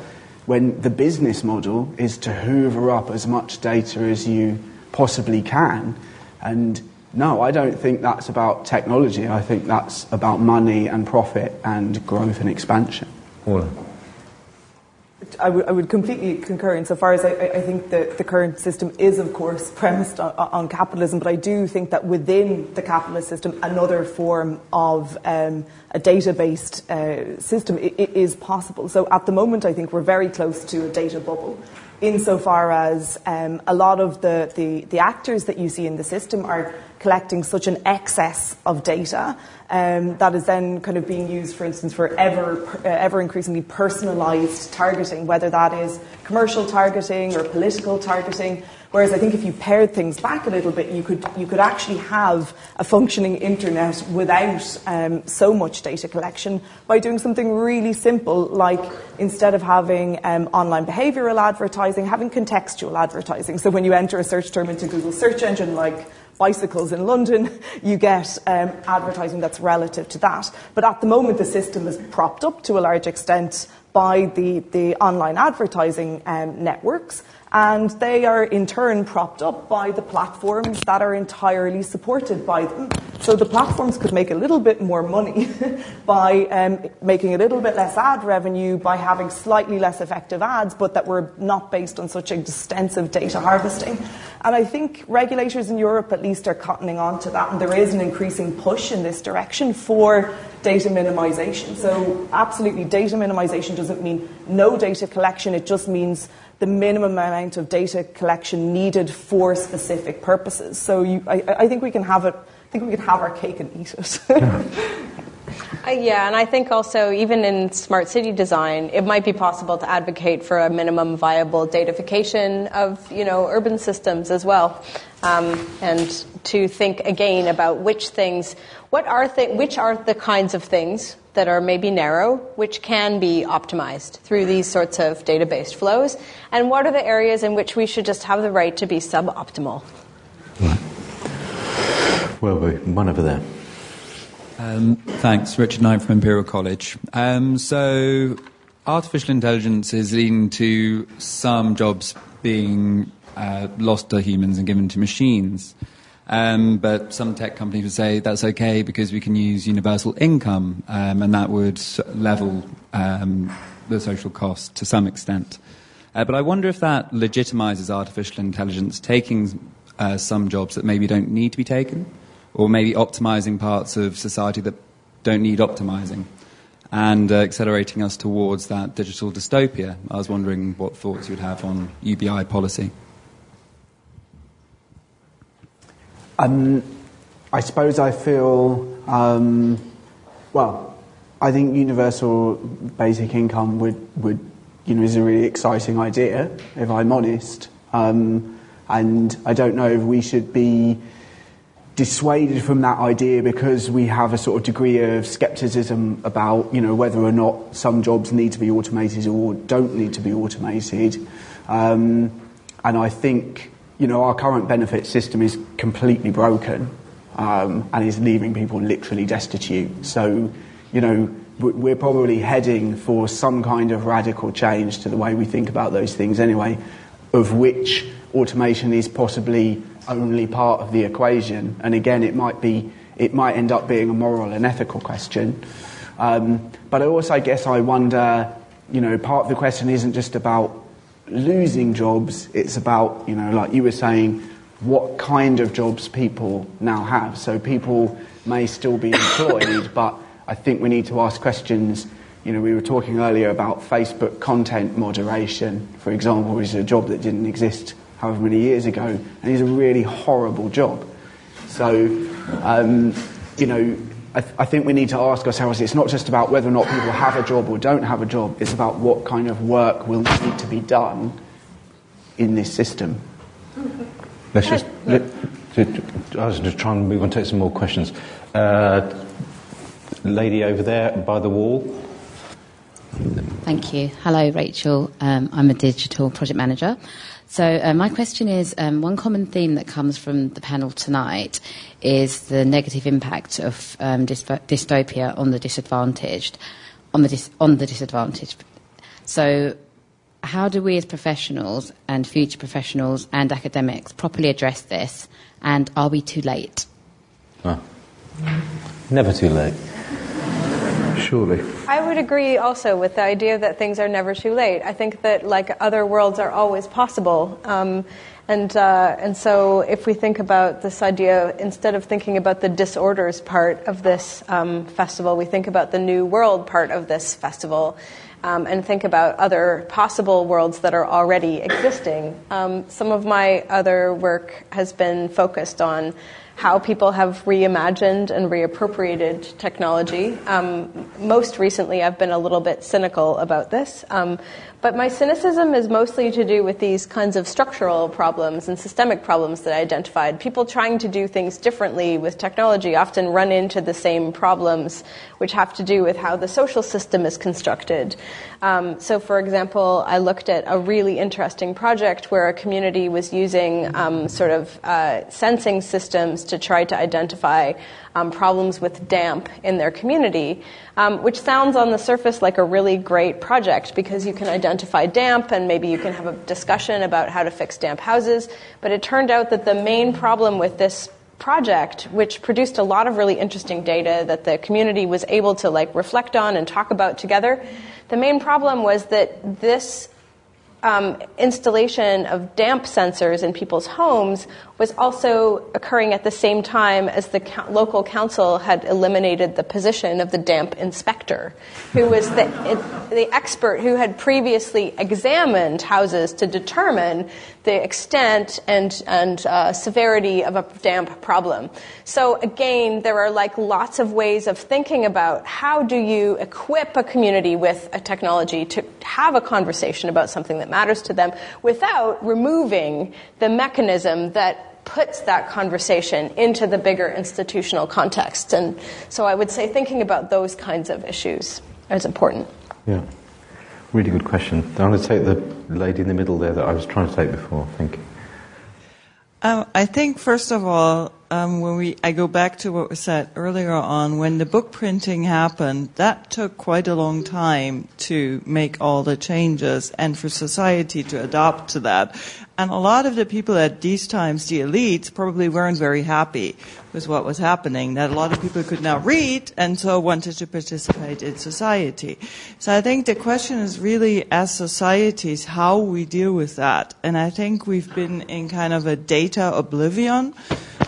when the business model is to hoover up as much data as you possibly can. And no, I don't think that's about technology. I think that's about money and profit and growth and expansion. I would, I would completely concur insofar as I, I think that the current system is, of course, premised on, on, capitalism, but I do think that within the capitalist system, another form of um, a data based uh, system is possible. So at the moment, I think we're very close to a data bubble insofar as um, a lot of the, the, the actors that you see in the system are collecting such an excess of data um, that is then kind of being used, for instance, for ever, uh, ever increasingly personalised targeting, whether that is commercial targeting or political targeting. Whereas I think if you pared things back a little bit, you could, you could actually have a functioning internet without um, so much data collection by doing something really simple, like instead of having um, online behavioural advertising, having contextual advertising. So when you enter a search term into Google search engine, like bicycles in London, you get um, advertising that's relative to that. But at the moment, the system is propped up to a large extent by the, the online advertising um, networks and they are in turn propped up by the platforms that are entirely supported by them. So the platforms could make a little bit more money by um, making a little bit less ad revenue, by having slightly less effective ads, but that were not based on such extensive data harvesting. And I think regulators in Europe at least are cottoning on to that, and there is an increasing push in this direction for data minimization. So absolutely, data minimization doesn't mean no data collection, it just means the minimum amount of data collection needed for specific purposes. So you, I, I, think we can have it. I think we can have our cake and eat it. uh, yeah, and I think also even in smart city design, it might be possible to advocate for a minimum viable datafication of you know urban systems as well, um, and to think again about which things, what are th- which are the kinds of things that are maybe narrow, which can be optimized through these sorts of data based flows? And what are the areas in which we should just have the right to be suboptimal? Well, one over there. Um, thanks, Richard Knight from Imperial College. Um, so, artificial intelligence is leading to some jobs being uh, lost to humans and given to machines. Um, but some tech companies would say that's okay because we can use universal income, um, and that would level um, the social cost to some extent. Uh, but I wonder if that legitimizes artificial intelligence taking uh, some jobs that maybe don't need to be taken, or maybe optimizing parts of society that don't need optimizing, and uh, accelerating us towards that digital dystopia. I was wondering what thoughts you would have on UBI policy. Um, I suppose I feel, um, well, I think universal basic income would, would, you know, is a really exciting idea, if I'm honest. Um, and I don't know if we should be dissuaded from that idea because we have a sort of degree of skepticism about, you know, whether or not some jobs need to be automated or don't need to be automated. Um, and I think you know, our current benefit system is completely broken um, and is leaving people literally destitute. So, you know, we're probably heading for some kind of radical change to the way we think about those things anyway, of which automation is possibly only part of the equation. And again, it might be, it might end up being a moral and ethical question. Um, but I also guess I wonder, you know, part of the question isn't just about losing jobs, it's about, you know, like you were saying, what kind of jobs people now have. So people may still be employed, but I think we need to ask questions. You know, we were talking earlier about Facebook content moderation, for example, which is a job that didn't exist however many years ago, and is a really horrible job. So, um, you know, I, th- I, think we need to ask ourselves it's not just about whether or not people have a job or don't have a job, it's about what kind of work will need to be done in this system. Let's just. Let, I was just trying to move on, take some more questions. Uh, lady over there by the wall. Thank you. Hello, Rachel. Um, I'm a digital project manager. So, uh, my question is um, one common theme that comes from the panel tonight is the negative impact of um, dystopia on the disadvantaged, on the, dis- on the disadvantaged. So, how do we as professionals and future professionals and academics properly address this? And are we too late? Oh. Never too late. Surely. I would agree also with the idea that things are never too late. I think that like other worlds are always possible. Um, and, uh, and so if we think about this idea, instead of thinking about the disorders part of this um, festival, we think about the new world part of this festival. Um, and think about other possible worlds that are already existing. Um, some of my other work has been focused on how people have reimagined and reappropriated technology. Um, most recently, I've been a little bit cynical about this, um, but my cynicism is mostly to do with these kinds of structural problems and systemic problems that I identified. People trying to do things differently with technology often run into the same problems, which have to do with how the social system is constructed. Um, so, for example, I looked at a really interesting project where a community was using um, sort of uh, sensing systems to try to identify um, problems with damp in their community, um, which sounds on the surface like a really great project because you can identify damp and maybe you can have a discussion about how to fix damp houses. But it turned out that the main problem with this project which produced a lot of really interesting data that the community was able to like reflect on and talk about together. The main problem was that this um, installation of damp sensors in people's homes was also occurring at the same time as the co- local council had eliminated the position of the damp inspector, who was the, it, the expert who had previously examined houses to determine the extent and, and uh, severity of a damp problem. So again, there are like lots of ways of thinking about how do you equip a community with a technology to have a conversation about something that matters to them without removing the mechanism that puts that conversation into the bigger institutional context. And so I would say thinking about those kinds of issues is important. Yeah. Really good question. I'm going to take the lady in the middle there that I was trying to take before. Thank you. Um, I think, first of all, um, when we, I go back to what was said earlier on, when the book printing happened, that took quite a long time to make all the changes and for society to adopt to that. And a lot of the people at these times, the elites, probably weren't very happy with what was happening, that a lot of people could now read and so wanted to participate in society. So I think the question is really, as societies, how we deal with that. And I think we've been in kind of a data oblivion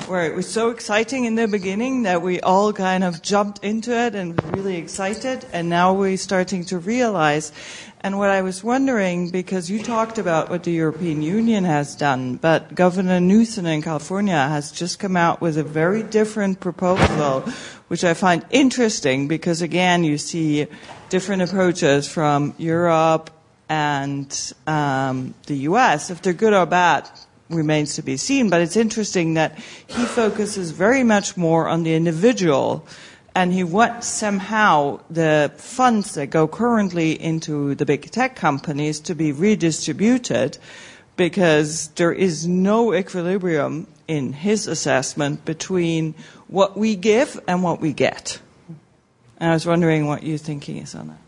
where it was so exciting in the beginning that we all kind of jumped into it and were really excited. And now we're starting to realize and what I was wondering, because you talked about what the European Union has done, but Governor Newsom in California has just come out with a very different proposal, which I find interesting because again, you see different approaches from Europe and um, the US. If they're good or bad, remains to be seen, but it's interesting that he focuses very much more on the individual and he wants somehow the funds that go currently into the big tech companies to be redistributed because there is no equilibrium in his assessment between what we give and what we get. And I was wondering what your thinking is on that.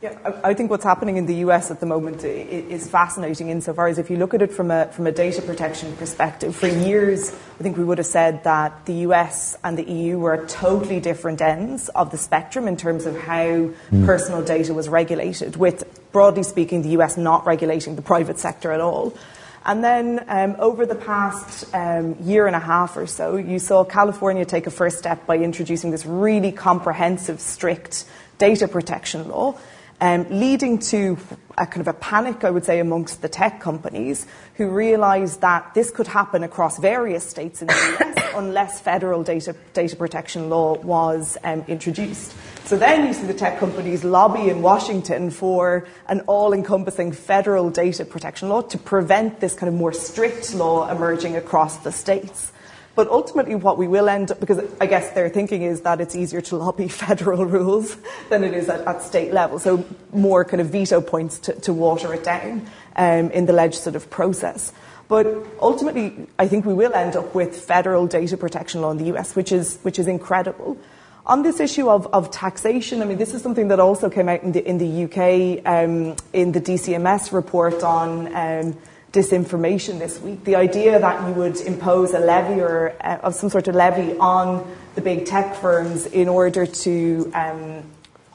Yeah, I think what's happening in the US at the moment is fascinating insofar as if you look at it from a, from a data protection perspective, for years I think we would have said that the US and the EU were at totally different ends of the spectrum in terms of how mm. personal data was regulated, with broadly speaking, the US not regulating the private sector at all. And then um, over the past um, year and a half or so, you saw California take a first step by introducing this really comprehensive, strict data protection law um, leading to a kind of a panic, I would say, amongst the tech companies who realised that this could happen across various states in the US unless federal data, data protection law was um, introduced. So then you see the tech companies lobby in Washington for an all encompassing federal data protection law to prevent this kind of more strict law emerging across the states. But ultimately, what we will end up, because I guess their thinking is that it's easier to lobby federal rules than it is at, at state level. So more kind of veto points to, to water it down um, in the legislative process. But ultimately, I think we will end up with federal data protection law in the US, which is, which is incredible. On this issue of, of taxation, I mean, this is something that also came out in the, in the UK um, in the DCMS report on um, disinformation this week. The idea that you would impose a levy or uh, of some sort of levy on the big tech firms in order to um,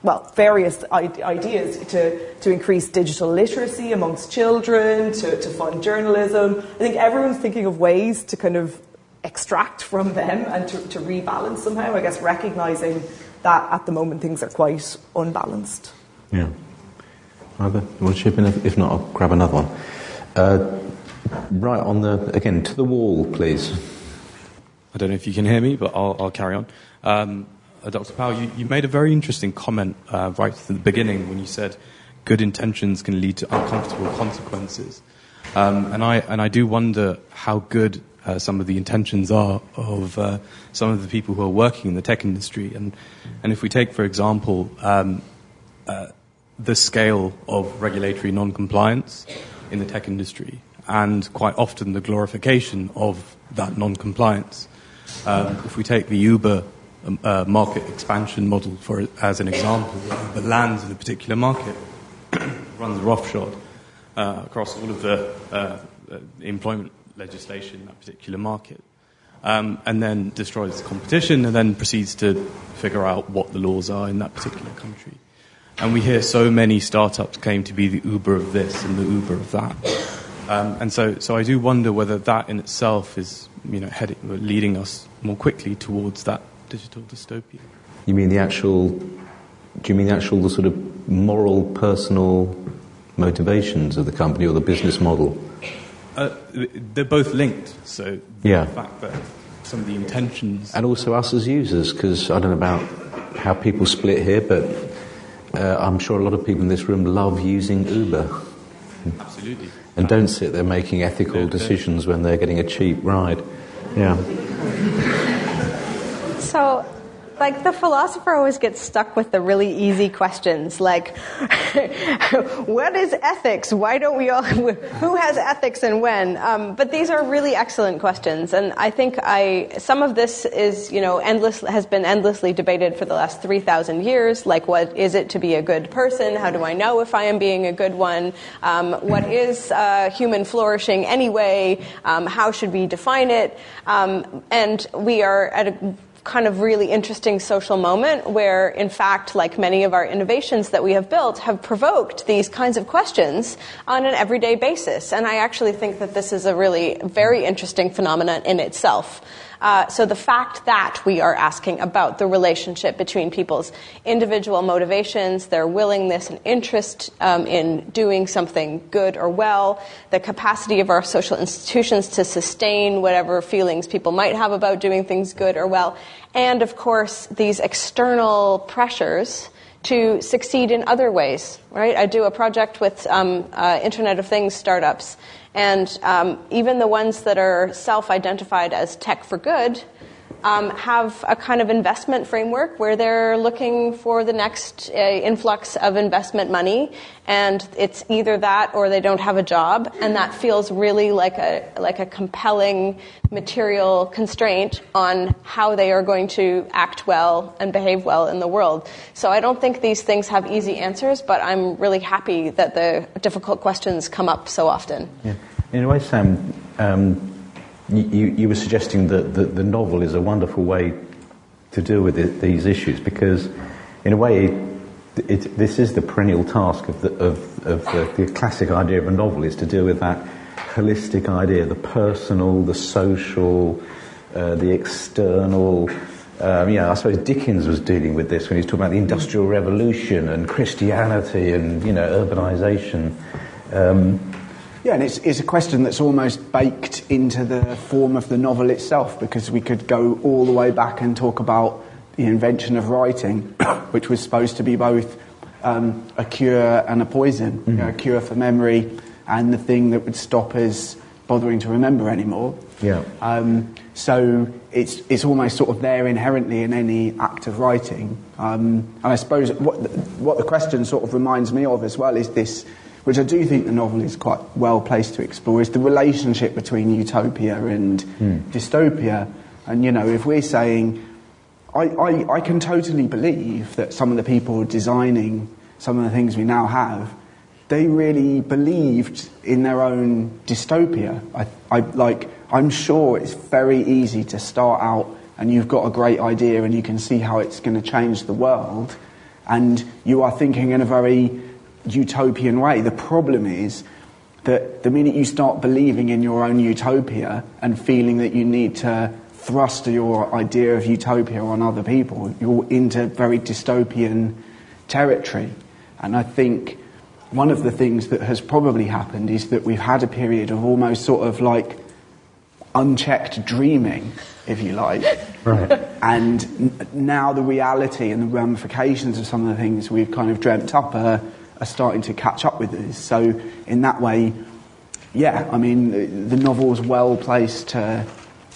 well, various ideas to, to increase digital literacy amongst children, to, to fund journalism. I think everyone's thinking of ways to kind of extract from them and to, to rebalance somehow, I guess, recognizing that at the moment things are quite unbalanced. Yeah. Either you want chip in? If not, I'll grab another one. Uh, right on the, again, to the wall, please. I don't know if you can hear me, but I'll, I'll carry on. Um, uh, Dr. Powell, you, you, made a very interesting comment uh, right at the beginning when you said good intentions can lead to uncomfortable consequences. Um, and, I, and I do wonder how good uh, some of the intentions are of uh, some of the people who are working in the tech industry. And, and if we take, for example, um, uh, the scale of regulatory non-compliance in the tech industry, and quite often the glorification of that non-compliance. Um, if we take the Uber um, uh, market expansion model for as an example, Uber lands in a particular market, runs roughshod uh, across all of the uh, uh, employment legislation in that particular market, um, and then destroys competition, and then proceeds to figure out what the laws are in that particular country. And we hear so many startups claim to be the Uber of this and the Uber of that. Um, and so, so I do wonder whether that in itself is, you know, heading, leading us more quickly towards that digital dystopia. You mean the actual? Do you mean the actual the sort of moral, personal motivations of the company or the business model? Uh, they're both linked. So yeah. the fact that some of the intentions, and also us as users, because I don't know about how people split here, but uh, I'm sure a lot of people in this room love using Uber. Absolutely. And don't sit there making ethical decisions when they're getting a cheap ride. Yeah. So like the philosopher always gets stuck with the really easy questions like what is ethics? Why don't we all who has ethics and when? Um, but these are really excellent questions and i think i some of this is you know endless has been endlessly debated for the last 3000 years like what is it to be a good person? How do i know if i am being a good one? Um, what is uh, human flourishing anyway? Um, how should we define it? Um, and we are at a kind of really interesting social moment where, in fact, like many of our innovations that we have built, have provoked these kinds of questions on an everyday basis. And I actually think that this is a really very interesting phenomenon in itself. Uh, so the fact that we are asking about the relationship between people's individual motivations, their willingness and interest um, in doing something good or well, the capacity of our social institutions to sustain whatever feelings people might have about doing things good or well, and of course these external pressures to succeed in other ways. Right? I do a project with um, uh, Internet of Things startups, and um, even the ones that are self identified as tech for good um, have a kind of investment framework where they're looking for the next uh, influx of investment money, and it's either that or they don't have a job, and that feels really like a like a compelling material constraint on how they are going to act well and behave well in the world. So I don't think these things have easy answers, but I'm really happy that the difficult questions come up so often. Yeah. In a way, Sam. Um, you, you were suggesting that the, the, novel is a wonderful way to deal with it, these issues because, in a way, it, it, this is the perennial task of, the, of, of the, the, classic idea of a novel is to deal with that holistic idea, the personal, the social, uh, the external. Um, I suppose Dickens was dealing with this when he was talking about the Industrial Revolution and Christianity and you know urbanization. Um, yeah, and it's, it's a question that's almost baked into the form of the novel itself because we could go all the way back and talk about the invention of writing, which was supposed to be both um, a cure and a poison, mm-hmm. you know, a cure for memory and the thing that would stop us bothering to remember anymore. Yeah. Um, so it's, it's almost sort of there inherently in any act of writing. Um, and I suppose what the, what the question sort of reminds me of as well is this, which I do think the novel is quite well placed to explore, is the relationship between utopia and hmm. dystopia. And, you know, if we're saying, I, I, I can totally believe that some of the people designing some of the things we now have they really believed in their own dystopia. I, I, like, I'm sure it's very easy to start out and you've got a great idea and you can see how it's going to change the world, and you are thinking in a very utopian way. The problem is that the minute you start believing in your own utopia and feeling that you need to thrust your idea of utopia on other people, you're into very dystopian territory. And I think one of the things that has probably happened is that we've had a period of almost sort of like unchecked dreaming, if you like. Right. And now the reality and the ramifications of some of the things we've kind of dreamt up are, are starting to catch up with us. So, in that way, yeah, I mean, the, the novel's well placed to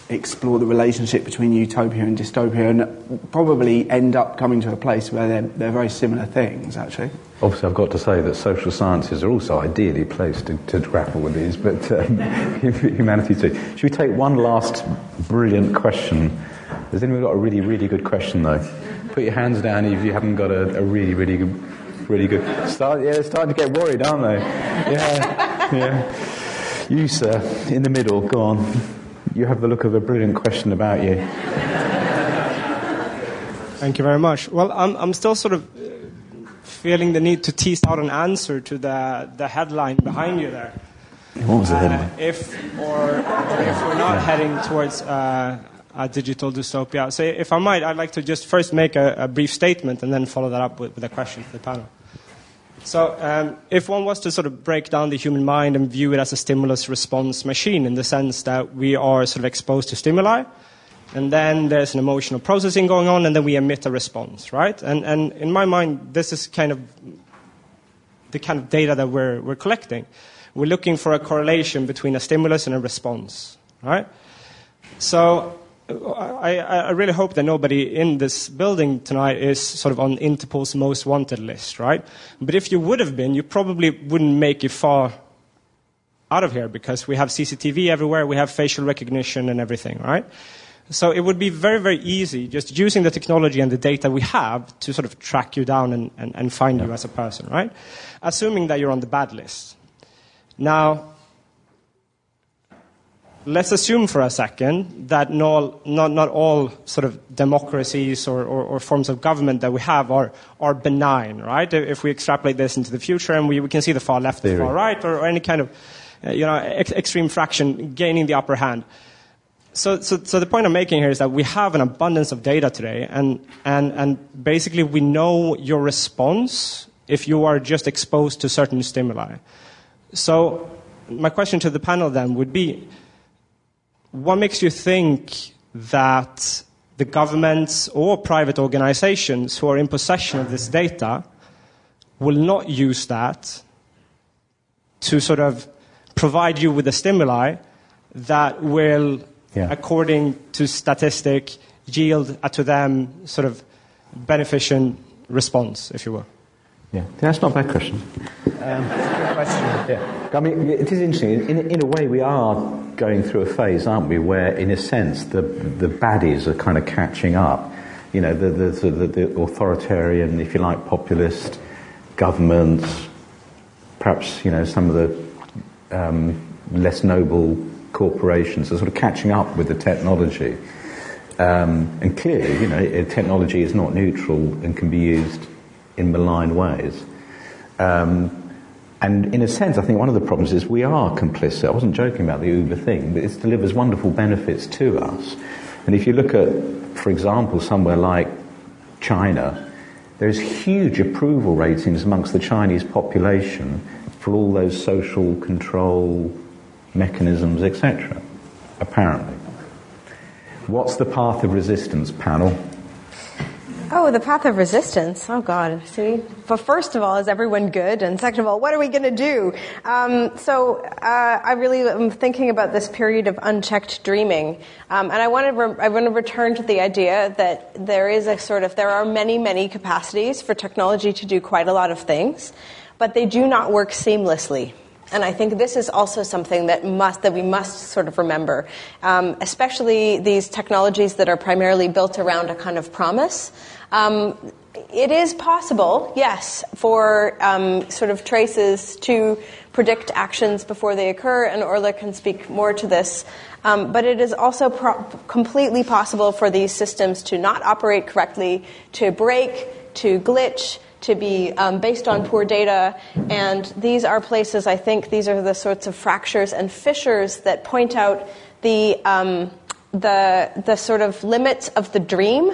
explore the relationship between utopia and dystopia and probably end up coming to a place where they're, they're very similar things, actually. Obviously, I've got to say that social sciences are also ideally placed to, to grapple with these, but um, humanities too. Should we take one last brilliant question? Has anyone got a really, really good question, though? Put your hands down if you haven't got a, a really, really good, really good. Start, yeah, they're starting to get worried, aren't they? Yeah, yeah. You, sir, in the middle, go on. You have the look of a brilliant question about you. Thank you very much. Well, I'm, I'm still sort of uh, feeling the need to tease out an answer to the, the headline behind you there. What was the Uh, headline? if or if we're not heading towards uh, a digital dystopia. So, if I might, I'd like to just first make a, a brief statement and then follow that up with, with a question for the panel. So, um, if one was to sort of break down the human mind and view it as a stimulus response machine in the sense that we are sort of exposed to stimuli, and then there's an emotional processing going on, and then we emit a response, right? And, and in my mind, this is kind of the kind of data that we're, we're collecting. We're looking for a correlation between a stimulus and a response, right? So I, I really hope that nobody in this building tonight is sort of on Interpol's most wanted list, right? But if you would have been, you probably wouldn't make it far out of here because we have CCTV everywhere, we have facial recognition and everything, right? So it would be very, very easy just using the technology and the data we have to sort of track you down and, and, and find you as a person, right? Assuming that you're on the bad list. Now, let's assume for a second that not, not, not all sort of democracies or, or, or forms of government that we have are, are benign, right? If we extrapolate this into the future and we, we can see the far left, the far right, or, or any kind of uh, you know, ex- extreme fraction gaining the upper hand. So, so, so the point I'm making here is that we have an abundance of data today, and, and, and basically we know your response if you are just exposed to certain stimuli. So, my question to the panel then would be what makes you think that the governments or private organizations who are in possession of this data will not use that to sort of provide you with a stimuli that will, Yeah. according to statistic, yield a to them sort of beneficent response, if you will? Yeah, that's not a bad question. Yeah. I mean, it is interesting. In, in a way, we are going through a phase, aren't we, where, in a sense, the, the baddies are kind of catching up. You know, the, the, the, the authoritarian, if you like, populist governments, perhaps, you know, some of the um, less noble corporations are sort of catching up with the technology. Um, and clearly, you know, technology is not neutral and can be used in malign ways. Um, and in a sense, I think one of the problems is we are complicit. I wasn't joking about the Uber thing, but it delivers wonderful benefits to us. And if you look at, for example, somewhere like China, there's huge approval ratings amongst the Chinese population for all those social control mechanisms, etc. Apparently. What's the path of resistance, panel? Oh, the path of resistance. Oh, God. See? But first of all, is everyone good? And second of all, what are we going to do? Um, so uh, I really am thinking about this period of unchecked dreaming. Um, and I want, to re- I want to return to the idea that there is a sort of, there are many, many capacities for technology to do quite a lot of things, but they do not work seamlessly. And I think this is also something that must that we must sort of remember, um, especially these technologies that are primarily built around a kind of promise. Um, it is possible, yes, for um, sort of traces to predict actions before they occur, and Orla can speak more to this. Um, but it is also pro- completely possible for these systems to not operate correctly, to break, to glitch, to be um, based on poor data. And these are places, I think, these are the sorts of fractures and fissures that point out the, um, the, the sort of limits of the dream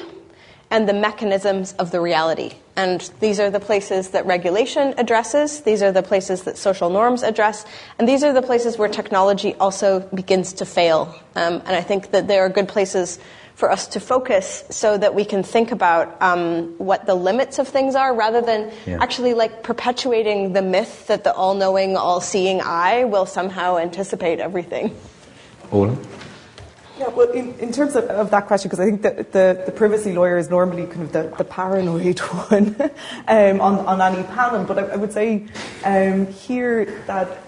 and the mechanisms of the reality. And these are the places that regulation addresses, these are the places that social norms address, and these are the places where technology also begins to fail. Um, and I think that there are good places for us to focus so that we can think about um, what the limits of things are rather than yeah. actually like perpetuating the myth that the all-knowing all-seeing eye will somehow anticipate everything Orla? Yeah, well, in, in terms of, of that question, because I think that the, the privacy lawyer is normally kind of the, the paranoid one um, on, on any panel, but I, I would say um, here that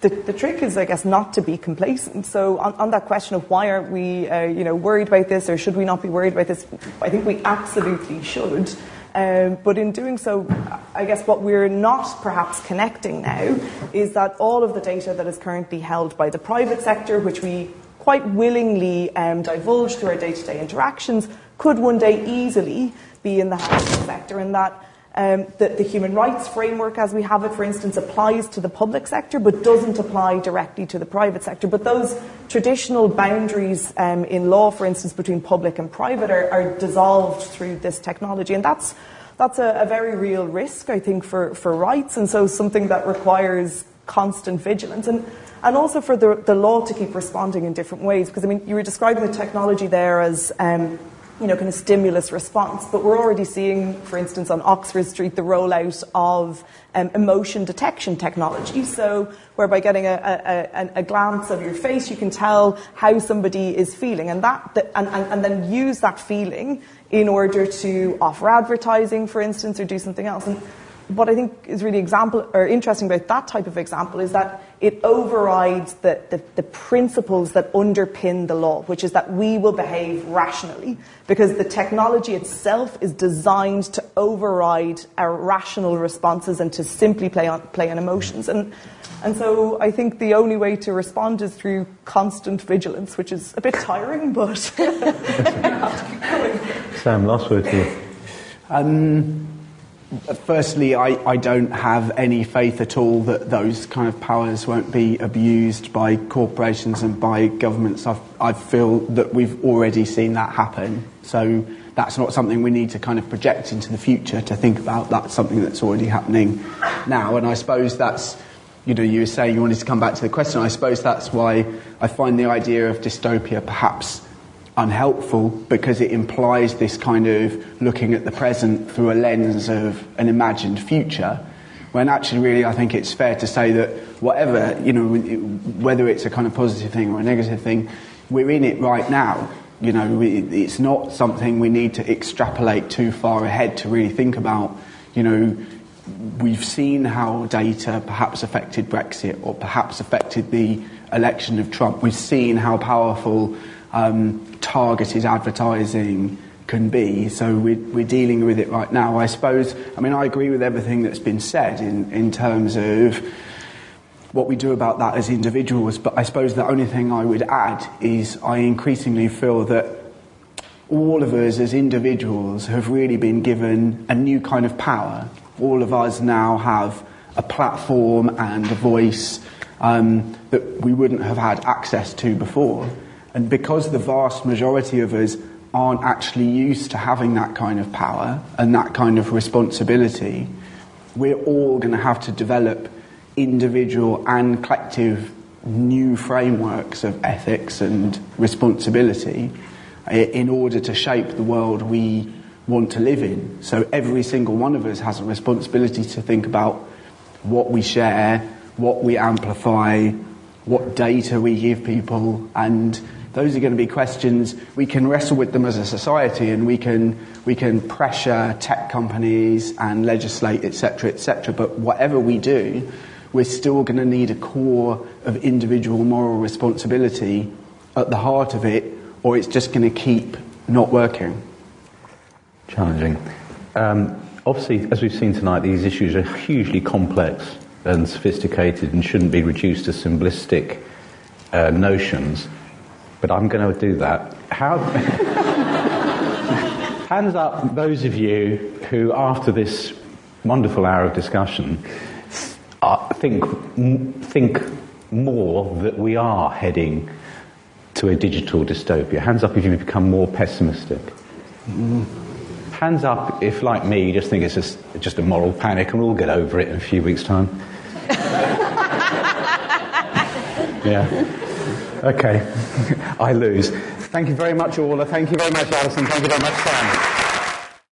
the, the, trick is, I guess, not to be complacent. So, on, on that question of why aren't we, uh, you know, worried about this, or should we not be worried about this? I think we absolutely should. Um, but in doing so, I guess what we're not perhaps connecting now is that all of the data that is currently held by the private sector, which we quite willingly um, divulge through our day-to-day interactions, could one day easily be in the the sector, and that um, the, the, human rights framework, as we have it, for instance, applies to the public sector but doesn't apply directly to the private sector. But those traditional boundaries um, in law, for instance, between public and private, are, are dissolved through this technology. And that's, that's a, a, very real risk, I think, for, for rights, and so something that requires constant vigilance. And, and also for the, the law to keep responding in different ways. Because, I mean, you were describing the technology there as. Um, you know, kind of stimulus response. But we're already seeing, for instance, on Oxford Street, the rollout of um, emotion detection technology. So, whereby getting a, a, a, glance of your face, you can tell how somebody is feeling, and that, and, and, and then use that feeling in order to offer advertising, for instance, or do something else. And what I think is really example or interesting about that type of example is that it overrides the, the, the, principles that underpin the law, which is that we will behave rationally, because the technology itself is designed to override our rational responses and to simply play on, play on emotions. And, and so I think the only way to respond is through constant vigilance, which is a bit tiring, but Sam, last word to you. Um, Firstly, I, I don't have any faith at all that those kind of powers won't be abused by corporations and by governments. I, I feel that we've already seen that happen. So that's not something we need to kind of project into the future to think about. That's something that's already happening now. And I suppose that's, you know, you were saying you wanted to come back to the question. I suppose that's why I find the idea of dystopia perhaps unhelpful because it implies this kind of looking at the present through a lens of an imagined future. When actually, really, I think it's fair to say that whatever, you know, whether it's a kind of positive thing or a negative thing, we're in it right now. You know, it's not something we need to extrapolate too far ahead to really think about. You know, we've seen how data perhaps affected Brexit or perhaps affected the election of Trump. We've seen how powerful um, targeted advertising can be. So we're, we're, dealing with it right now. I suppose, I mean, I agree with everything that's been said in, in terms of what we do about that as individuals, but I suppose the only thing I would add is I increasingly feel that all of us as individuals have really been given a new kind of power. All of us now have a platform and a voice um, that we wouldn't have had access to before. And because the vast majority of us aren't actually used to having that kind of power and that kind of responsibility, we're all going to have to develop individual and collective new frameworks of ethics and responsibility eh, in order to shape the world we want to live in. So every single one of us has a responsibility to think about what we share, what we amplify, what data we give people, and those are going to be questions we can wrestle with them as a society, and we can we can pressure tech companies and legislate, etc., etc. But whatever we do, we're still going to need a core of individual moral responsibility at the heart of it, or it's just going to keep not working. Challenging. Um, obviously, as we've seen tonight, these issues are hugely complex and sophisticated and shouldn't be reduced to simplistic uh, notions. But I'm going to do that. How? hands up, those of you who, after this wonderful hour of discussion, uh, think think more that we are heading to a digital dystopia. Hands up if you become more pessimistic. Mm. Hands up if, like me, you just think it's just, just a moral panic and we'll get over it in a few weeks' time. yeah. Okay. I lose. Thank you very much, Orla. Thank you very much, Alison. Thank you very much, Sam.